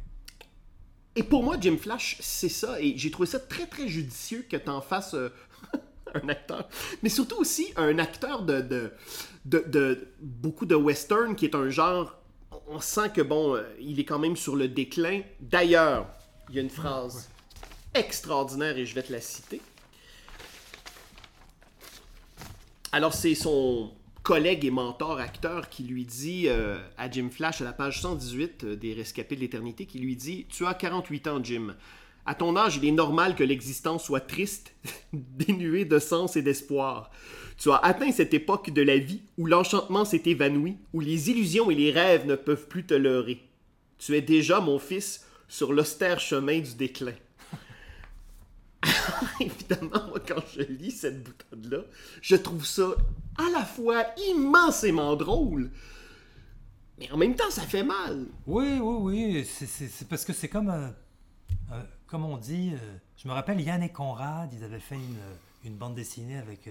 et pour moi, Jim Flash, c'est ça. Et j'ai trouvé ça très, très judicieux que tu en fasses euh, un acteur. Mais surtout aussi un acteur de, de, de, de beaucoup de western, qui est un genre. On sent que, bon, euh, il est quand même sur le déclin. D'ailleurs, il y a une phrase extraordinaire et je vais te la citer. Alors, c'est son collègue et mentor acteur qui lui dit euh, à Jim Flash à la page 118 euh, des Rescapés de l'éternité, qui lui dit Tu as 48 ans, Jim. À ton âge, il est normal que l'existence soit triste, dénuée de sens et d'espoir. Tu as atteint cette époque de la vie où l'enchantement s'est évanoui, où les illusions et les rêves ne peuvent plus te leurrer. Tu es déjà, mon fils, sur l'austère chemin du déclin. Évidemment, moi, quand je lis cette boutade-là, je trouve ça à la fois immensément drôle, mais en même temps, ça fait mal. Oui, oui, oui. C'est- parce que c'est comme, euh, euh, comme on dit, euh, je me rappelle Yann et Conrad, ils avaient fait une, bande dessinée avec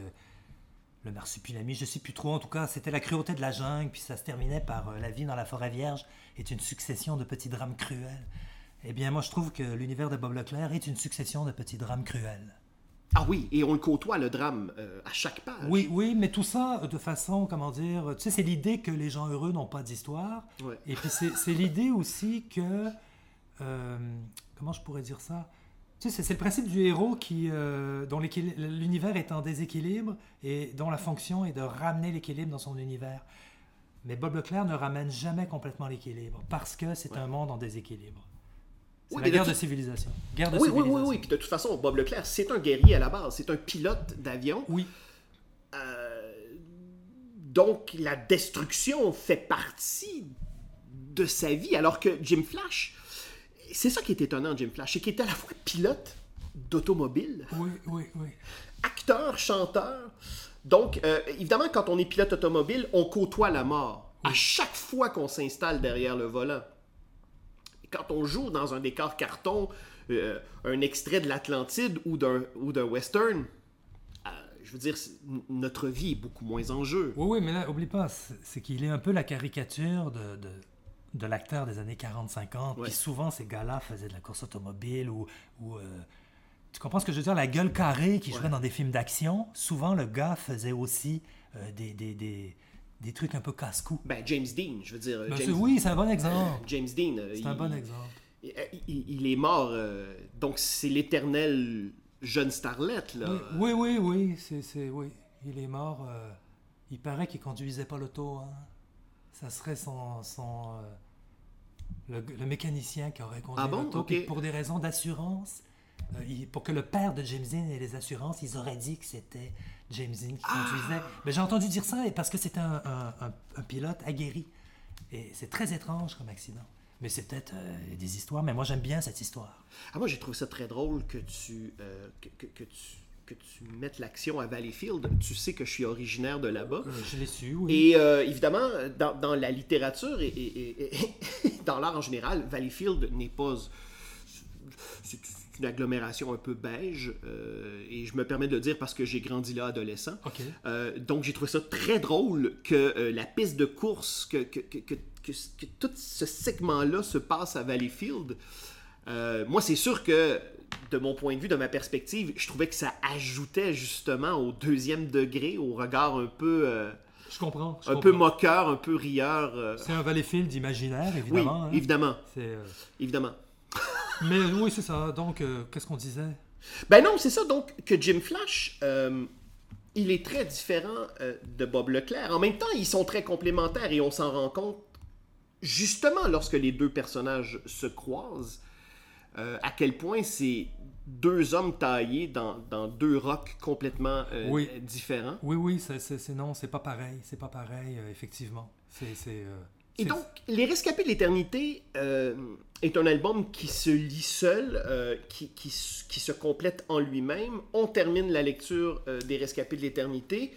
le marsupilami, je sais plus trop, en tout cas, c'était la cruauté de la jungle, puis ça se terminait par la vie dans la forêt vierge est une succession de petits drames cruels. Eh bien, moi, je trouve que l'univers de Bob Leclerc est une succession de petits drames cruels. Ah oui, et on le côtoie, le drame, euh, à chaque page. Oui, oui, mais tout ça euh, de façon, comment dire, tu sais, c'est l'idée que les gens heureux n'ont pas d'histoire. Ouais. Et puis c'est l'idée aussi que, euh, comment je pourrais dire ça? Tu sais, c'est- le principe du héros qui, euh, dont l'univers est en déséquilibre et dont la fonction est de ramener l'équilibre dans son univers. Mais Bob Leclerc ne ramène jamais complètement l'équilibre parce que c'est un monde en déséquilibre. Oui, la de guerre de civilisation. Guerre de Oui, oui, oui, oui. Puis de toute façon, Bob Leclerc, c'est un guerrier à la base. C'est un pilote d'avion. Oui. Euh, donc, la destruction fait partie de sa vie. Alors que Jim Flash, c'est ça qui est étonnant, Jim Flash, c'est qu'il est à la fois pilote d'automobile, Oui, oui, oui. acteur, chanteur. Donc, euh, évidemment, quand on est pilote automobile, on côtoie la mort. À chaque fois qu'on s'installe derrière le volant. Quand on joue dans un décor carton, euh, un extrait de l'Atlantide ou d'un ou d'un western, euh, je veux dire, notre vie est beaucoup moins en jeu. Oui, oui, mais là, oublie pas, c'est qu'il est un peu la caricature de, de, de l'acteur des années 40-50. Ouais. Puis souvent, ces gars-là faisaient de la course automobile ou. ou, euh, tu comprends ce que je veux dire? La gueule carrée qui jouait dans des films d'action, souvent le gars faisait aussi euh, des, des, des, des trucs un peu casse-cou. Ben, James Dean, je veux dire. Ben, James, oui, c'est un bon exemple. James Dean. euh, C'est il- un bon exemple. Il, il- il est mort, euh, donc c'est l'éternel jeune starlet, là. Oui, oui, oui, oui, c'est, c'est- oui. Il est mort. euh, il paraît qu'il conduisait pas l'auto. Hein. Ça serait son, son euh, le, le mécanicien qui aurait conduit Ah bon? l'auto. Pour des raisons d'assurance, euh, pour que le père de James Dean ait les assurances, ils auraient dit que c'était James Dean qui Ah! conduisait. Mais j'ai entendu dire ça et parce que c'était un, un- un- un pilote aguerri. Et c'est très étrange comme accident. Mais c'est peut-être euh, des histoires, mais moi j'aime bien cette histoire. Ah, moi, j'ai trouvé ça très drôle que tu, euh, que, que- que tu, que tu mettes l'action à Valleyfield. Tu sais que je suis originaire de là-bas. Euh, je l'ai su, oui. Et euh, évidemment, dans, dans la littérature et, et- et- et dans l'art en général, Valleyfield n'est pas. C'est une agglomération un peu beige. euh, et je me permets de le dire parce que j'ai grandi là adolescent. Euh, donc j'ai trouvé ça très drôle que euh, la piste de course, que, que, que, que, tout ce segment-là se passe à Valleyfield. Moi, c'est sûr que, de mon point de vue, de ma perspective, je trouvais que ça ajoutait justement au deuxième degré, au regard un peu, Je comprends. je un comprends. peu moqueur, un peu rieur. C'est un Valleyfield imaginaire, Oui, évidemment. hein. évidemment, C'est, euh, évidemment. Mais oui, c'est ça. Donc, euh, qu'est-ce qu'on disait? Ben non, c'est ça. Donc, que Jim Flash, euh, il est très différent euh, de Bob Leclerc. En même temps, ils sont très complémentaires et on s'en rend compte justement lorsque les deux personnages se croisent, à quel point c'est deux hommes taillés dans, dans deux rocs complètement Oui. différents. Oui, oui, c'est, non, c'est pas pareil. C'est pas pareil, effectivement. C'est, Et donc, Les Rescapés de l'Éternité euh, est un album qui se lit seul, euh, qui, qui, s- qui se complète en lui-même. On termine la lecture euh, des Rescapés de l'Éternité.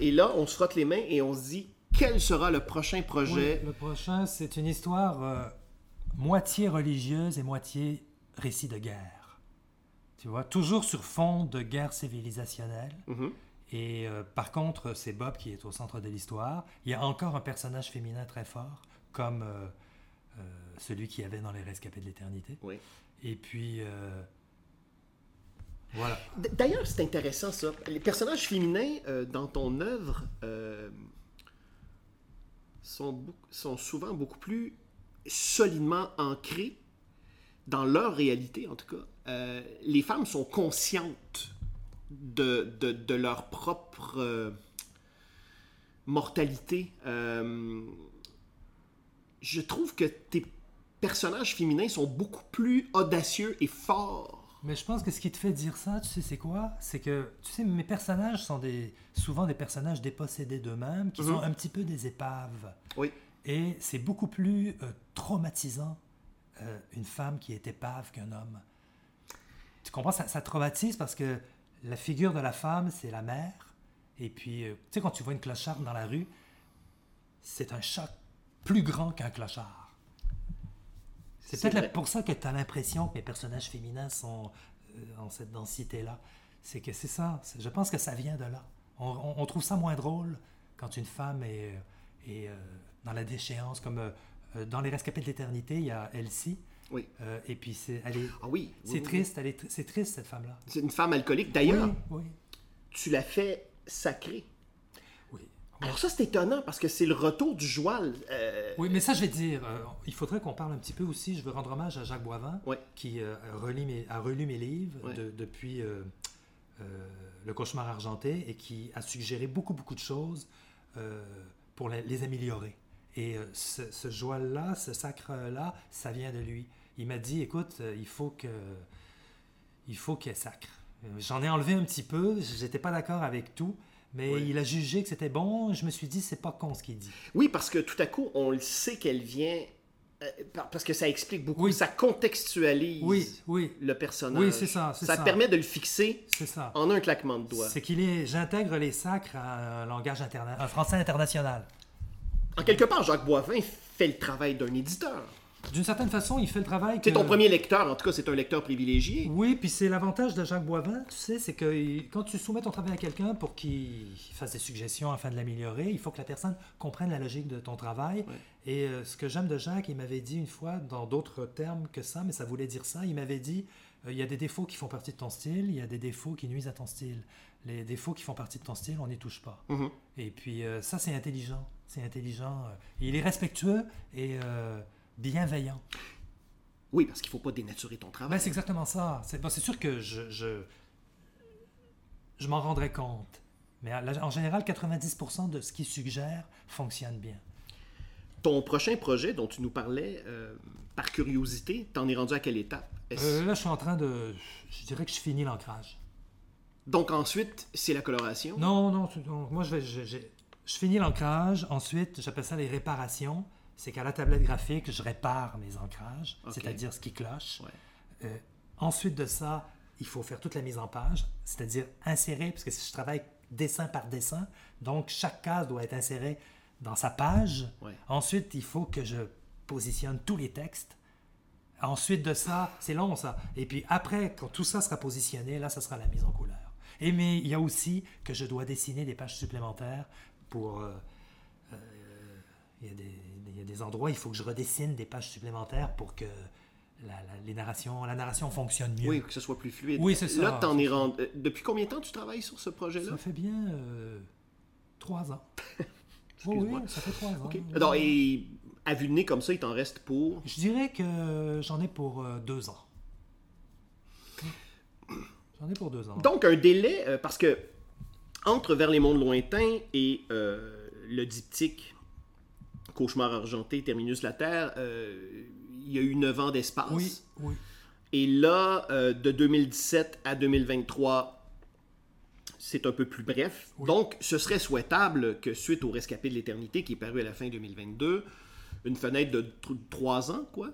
Et là, on se frotte les mains et on se dit quel sera le prochain projet? Oui, le prochain, c'est une histoire moitié religieuse et moitié récit de guerre. Tu vois, toujours sur fond de guerre civilisationnelle. Mhm. Et euh, par contre, c'est Bob qui est au centre de l'histoire. Il y a encore un personnage féminin très fort, comme euh, euh, celui qu'il y avait dans Les Rescapés de l'Éternité. Oui. Et puis, euh, voilà. D'ailleurs, c'est intéressant ça. Les personnages féminins euh, dans ton œuvre euh, sont, souvent beaucoup plus solidement ancrés dans leur réalité, en tout cas. Euh, les femmes sont conscientes de, de, de leur propre euh, mortalité. Euh, je trouve que tes personnages féminins sont beaucoup plus audacieux et forts. Mais je pense que ce qui te fait dire ça, tu sais, c'est quoi? C'est que, tu sais, mes personnages sont des, souvent des personnages dépossédés d'eux-mêmes, qui Mhm. sont un petit peu des épaves. Oui. Et c'est beaucoup plus euh, traumatisant euh, une femme qui est épave qu'un homme. Tu comprends? Ça, ça traumatise parce que la figure de la femme, c'est la mère. Et puis, euh, tu sais, quand tu vois une clocharde dans la rue, c'est un choc plus grand qu'un clochard. C'est peut-être pour ça que tu as l'impression que mes personnages féminins sont euh, en cette densité-là. C'est que c'est ça. Je pense que ça vient de là. On, on- on trouve ça moins drôle quand une femme est, euh, est, dans la déchéance. Comme dans Les Rescapés de l'éternité, il y a Elsie. Oui. Euh, et puis, c'est, elle est, Ah oui. oui, c'est oui, triste. C'est triste, cette femme-là. C'est une femme alcoolique. D'ailleurs, tu l'as fait sacrée. Oui. Alors ça, c'est étonnant parce que c'est le retour du joual. euh, Oui, mais ça, je vais dire, euh, il faudrait qu'on parle un petit peu aussi. Je veux rendre hommage à Jacques Boivin, qui relit mes- a relu mes livres de- depuis Le cauchemar argenté et qui a suggéré beaucoup, beaucoup de choses pour les, les améliorer. Et ce, ce joual-là, ce sacre-là, ça vient de lui. Il m'a dit, écoute, euh, il faut que il faut qu'elle sacre. J'en ai enlevé un petit peu, j'étais pas d'accord avec tout, mais il a jugé que c'était bon. Je me suis dit, c'est pas con ce qu'il dit. Oui, parce que tout à coup, on le sait qu'elle vient... euh, par- parce que ça explique beaucoup, Oui. ça contextualise Oui, oui, le personnage. Oui, c'est ça, c'est Ça ça. permet de le fixer c'est ça. en un claquement de doigts. C'est qu'il est. J'intègre les sacres à un langage international, un français international. En quelque part, Jacques Boivin fait le travail d'un éditeur. D'une certaine façon, il fait le travail. C'est que- ton premier lecteur, en tout cas, c'est un lecteur privilégié. Oui, puis c'est l'avantage de Jacques Boivin, tu sais, c'est que quand tu soumets ton travail à quelqu'un pour qu'il fasse des suggestions afin de l'améliorer, il faut que la personne comprenne la logique de ton travail. Ouais. Et euh, ce que j'aime de Jacques, il m'avait dit une fois, dans d'autres termes que ça, mais ça voulait dire ça, il m'avait dit, euh, il y a des défauts qui font partie de ton style, il y a des défauts qui nuisent à ton style. Les défauts qui font partie de ton style, on n'y touche pas. Mhm. Et puis euh, ça, c'est intelligent. C'est intelligent. Il est respectueux et bienveillant. Oui, parce qu'il ne faut pas dénaturer ton travail. Ben, c'est exactement ça. C'est bon, sûr que je, je, je m'en rendrai compte. Mais en général, 90% de ce qu'il suggère fonctionne bien. Ton prochain projet dont tu nous parlais, euh, par curiosité, t'en es rendu à quelle étape? Euh, là, je suis en train de... Je dirais que je finis l'ancrage. Donc ensuite, c'est la coloration? Non, non, moi, je, vais, je, je- je finis l'ancrage. Ensuite, j'appelle ça les réparations. C'est qu'à la tablette graphique, je répare mes ancrages, c'est-à-dire ce qui cloche. Ouais. Euh, ensuite de ça, il faut faire toute la mise en page, c'est-à-dire insérer, parce que je travaille dessin par dessin, donc chaque case doit être insérée dans sa page. Ouais. Ensuite, il faut que je positionne tous les textes. Ensuite de ça, c'est long ça. Et puis après, quand tout ça sera positionné, là, ça sera la mise en couleur. Et mais il y a aussi que je dois dessiner des pages supplémentaires pour... euh, euh, il, y a des, y a des endroits, il faut que je redessine des pages supplémentaires pour que la, la- les narrations, la narration fonctionne mieux. Oui, que ce soit plus fluide. Oui, c'est ça, Là, t'en c'est es rendu... euh, Depuis combien de temps tu travailles sur ce projet-là? Ça fait bien euh, trois ans. oui, oui, ça fait trois ans. Alors, et à vue de nez comme ça, il t'en reste pour... Je dirais que j'en ai pour euh, deux ans. J'en ai pour deux ans. Donc, un délai, euh, parce que entre Vers les mondes lointains et le diptyque Cauchemar argenté, Terminus la Terre, euh, il y a eu 9 ans d'espace. oui, oui. Et là, euh, de 2017 à 2023, c'est un peu plus bref. Oui. Donc, ce serait souhaitable que suite au Rescapé de l'éternité, qui est paru à la fin 2022, une fenêtre de 3 ans, quoi.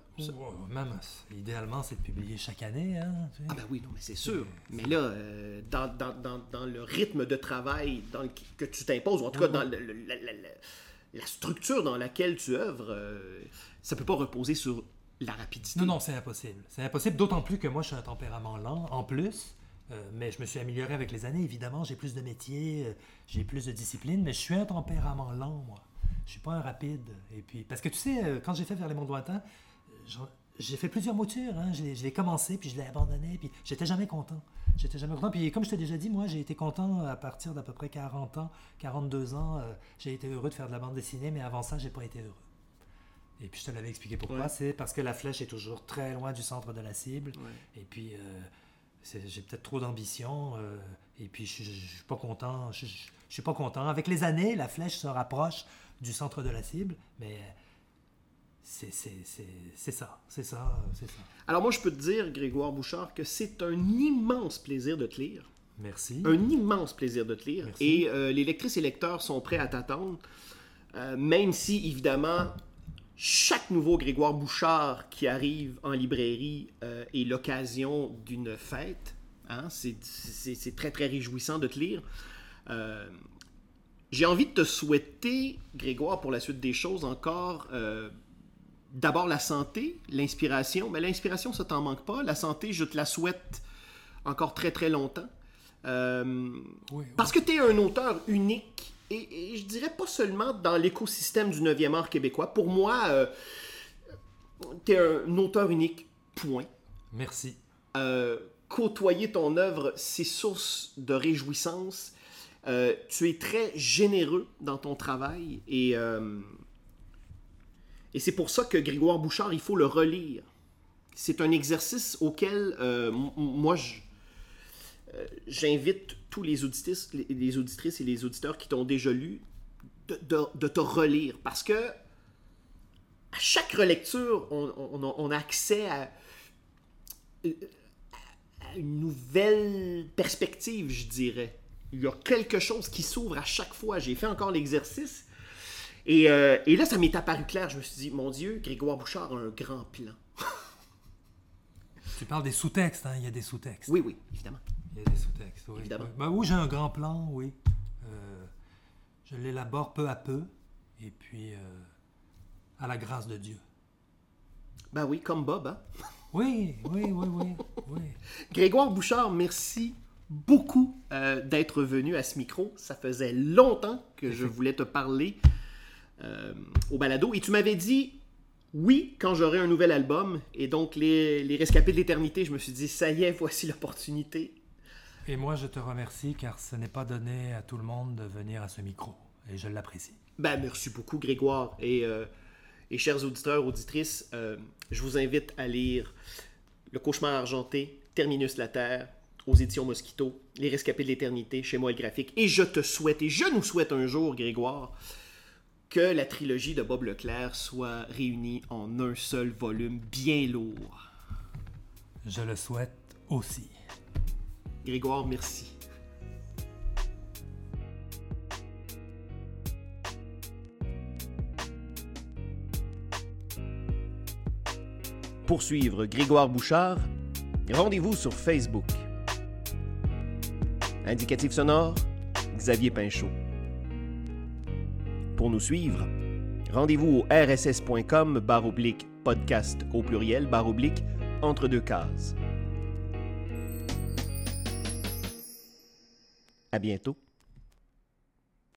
Même, idéalement, c'est de publier chaque année. Hein, tu sais. Ah ben oui, non, mais c'est sûr. Mais là, euh, dans, dans- dans- dans le rythme de travail dans le- que tu t'imposes, ou en tout cas Oui, dans le- la- structure dans laquelle tu œuvres, euh, ça peut pas reposer sur la rapidité. Non, non, c'est impossible. C'est impossible, d'autant plus que moi, je suis un tempérament lent, en plus. Euh, mais je me suis amélioré avec les années, évidemment. J'ai plus de métier, euh, j'ai plus de discipline, mais je suis un tempérament lent, moi. Je suis pas un rapide. Et puis, parce que tu sais, euh, quand j'ai fait Vers les mondes lointains, j'ai fait plusieurs moutures. Hein. Je l'ai- je l'ai commencé, puis je l'ai abandonné, puis j'étais jamais content. J'étais jamais content. Puis comme je t'ai déjà dit, moi, j'ai été content à partir d'à peu près 40 ans, 42 ans. euh, j'ai été heureux de faire de la bande dessinée, mais avant ça, j'ai pas été heureux. Et puis je te l'avais expliqué pourquoi. Ouais. C'est parce que la flèche est toujours très loin du centre de la cible. Ouais. Et puis, euh, c'est- j'ai peut-être trop d'ambition. euh, et puis, je, je, je suis pas content. Je, je- je suis pas content. Avec les années, la flèche se rapproche du centre de la cible, mais c'est ça, c'est ça, c'est ça. Alors moi, je peux te dire, Grégoire Bouchard, que c'est un immense plaisir de te lire. Merci. Un immense plaisir de te lire. Merci. Et euh, les lectrices et lecteurs sont prêts à t'attendre, euh, même si, évidemment, chaque nouveau Grégoire Bouchard qui arrive en librairie euh, est l'occasion d'une fête. Hein? C'est- très, très réjouissant de te lire. J'ai envie de te souhaiter, Grégoire, pour la suite des choses, encore d'abord la santé, l'inspiration. Mais l'inspiration, ça t'en manque pas. La santé, je te la souhaite encore très, très longtemps. Euh, Oui, oui. parce que tu es un auteur unique, et, et je dirais pas seulement dans l'écosystème du 9e art québécois. Pour moi, tu es un auteur unique, point. Merci. Euh, côtoyer ton œuvre, c'est source de réjouissance. Euh, tu es très généreux dans ton travail et, euh, et c'est pour ça que Grégoire Bouchard, il faut le relire. C'est un exercice auquel euh, moi, euh, j'invite tous les auditrices, les, auditrices et les auditeurs qui t'ont déjà lu de, te relire parce que à chaque relecture, on, a- accès à, à une nouvelle perspective, je dirais. Il y a quelque chose qui s'ouvre à chaque fois. J'ai fait encore l'exercice. Et, euh, et là, ça m'est apparu clair. Je me suis dit, mon Dieu, Grégoire Bouchard a un grand plan. Tu parles des sous-textes, hein? il y a des sous-textes. Oui, oui, évidemment. Il y a des sous-textes, oui. Évidemment. Ben oui, j'ai un grand plan, oui. Euh, je l'élabore peu à peu, et puis euh, à la grâce de Dieu. Ben oui, comme Bob. Hein? Oui, oui, oui, oui, oui. Grégoire Bouchard, merci beaucoup euh, d'être venu à ce micro. Ça faisait longtemps que je voulais te parler euh, au balado. Et tu m'avais dit oui quand j'aurai un nouvel album. Et donc, les, les Rescapés de l'éternité, je me suis dit, ça y est, voici l'opportunité. Et moi, je te remercie car ce n'est pas donné à tout le monde de venir à ce micro, et je l'apprécie. Ben, merci beaucoup, Grégoire. Et, euh, et chers auditeurs, auditrices, euh, je vous invite à lire Le cauchemar argenté, Terminus la Terre, aux éditions Mosquito, Les Rescapés de l'éternité, chez moi le graphique. Et je te souhaite, et je nous souhaite un jour, Grégoire, que la trilogie de Bob Leclerc soit réunie en un seul volume bien lourd. Je le souhaite aussi. Grégoire, merci. Pour suivre Grégoire Bouchard, rendez-vous sur Facebook. Indicatif sonore, Xavier Pinchot. Pour nous suivre, rendez-vous au rss.com barre oblique podcast au pluriel barre oblique entre deux cases. À bientôt.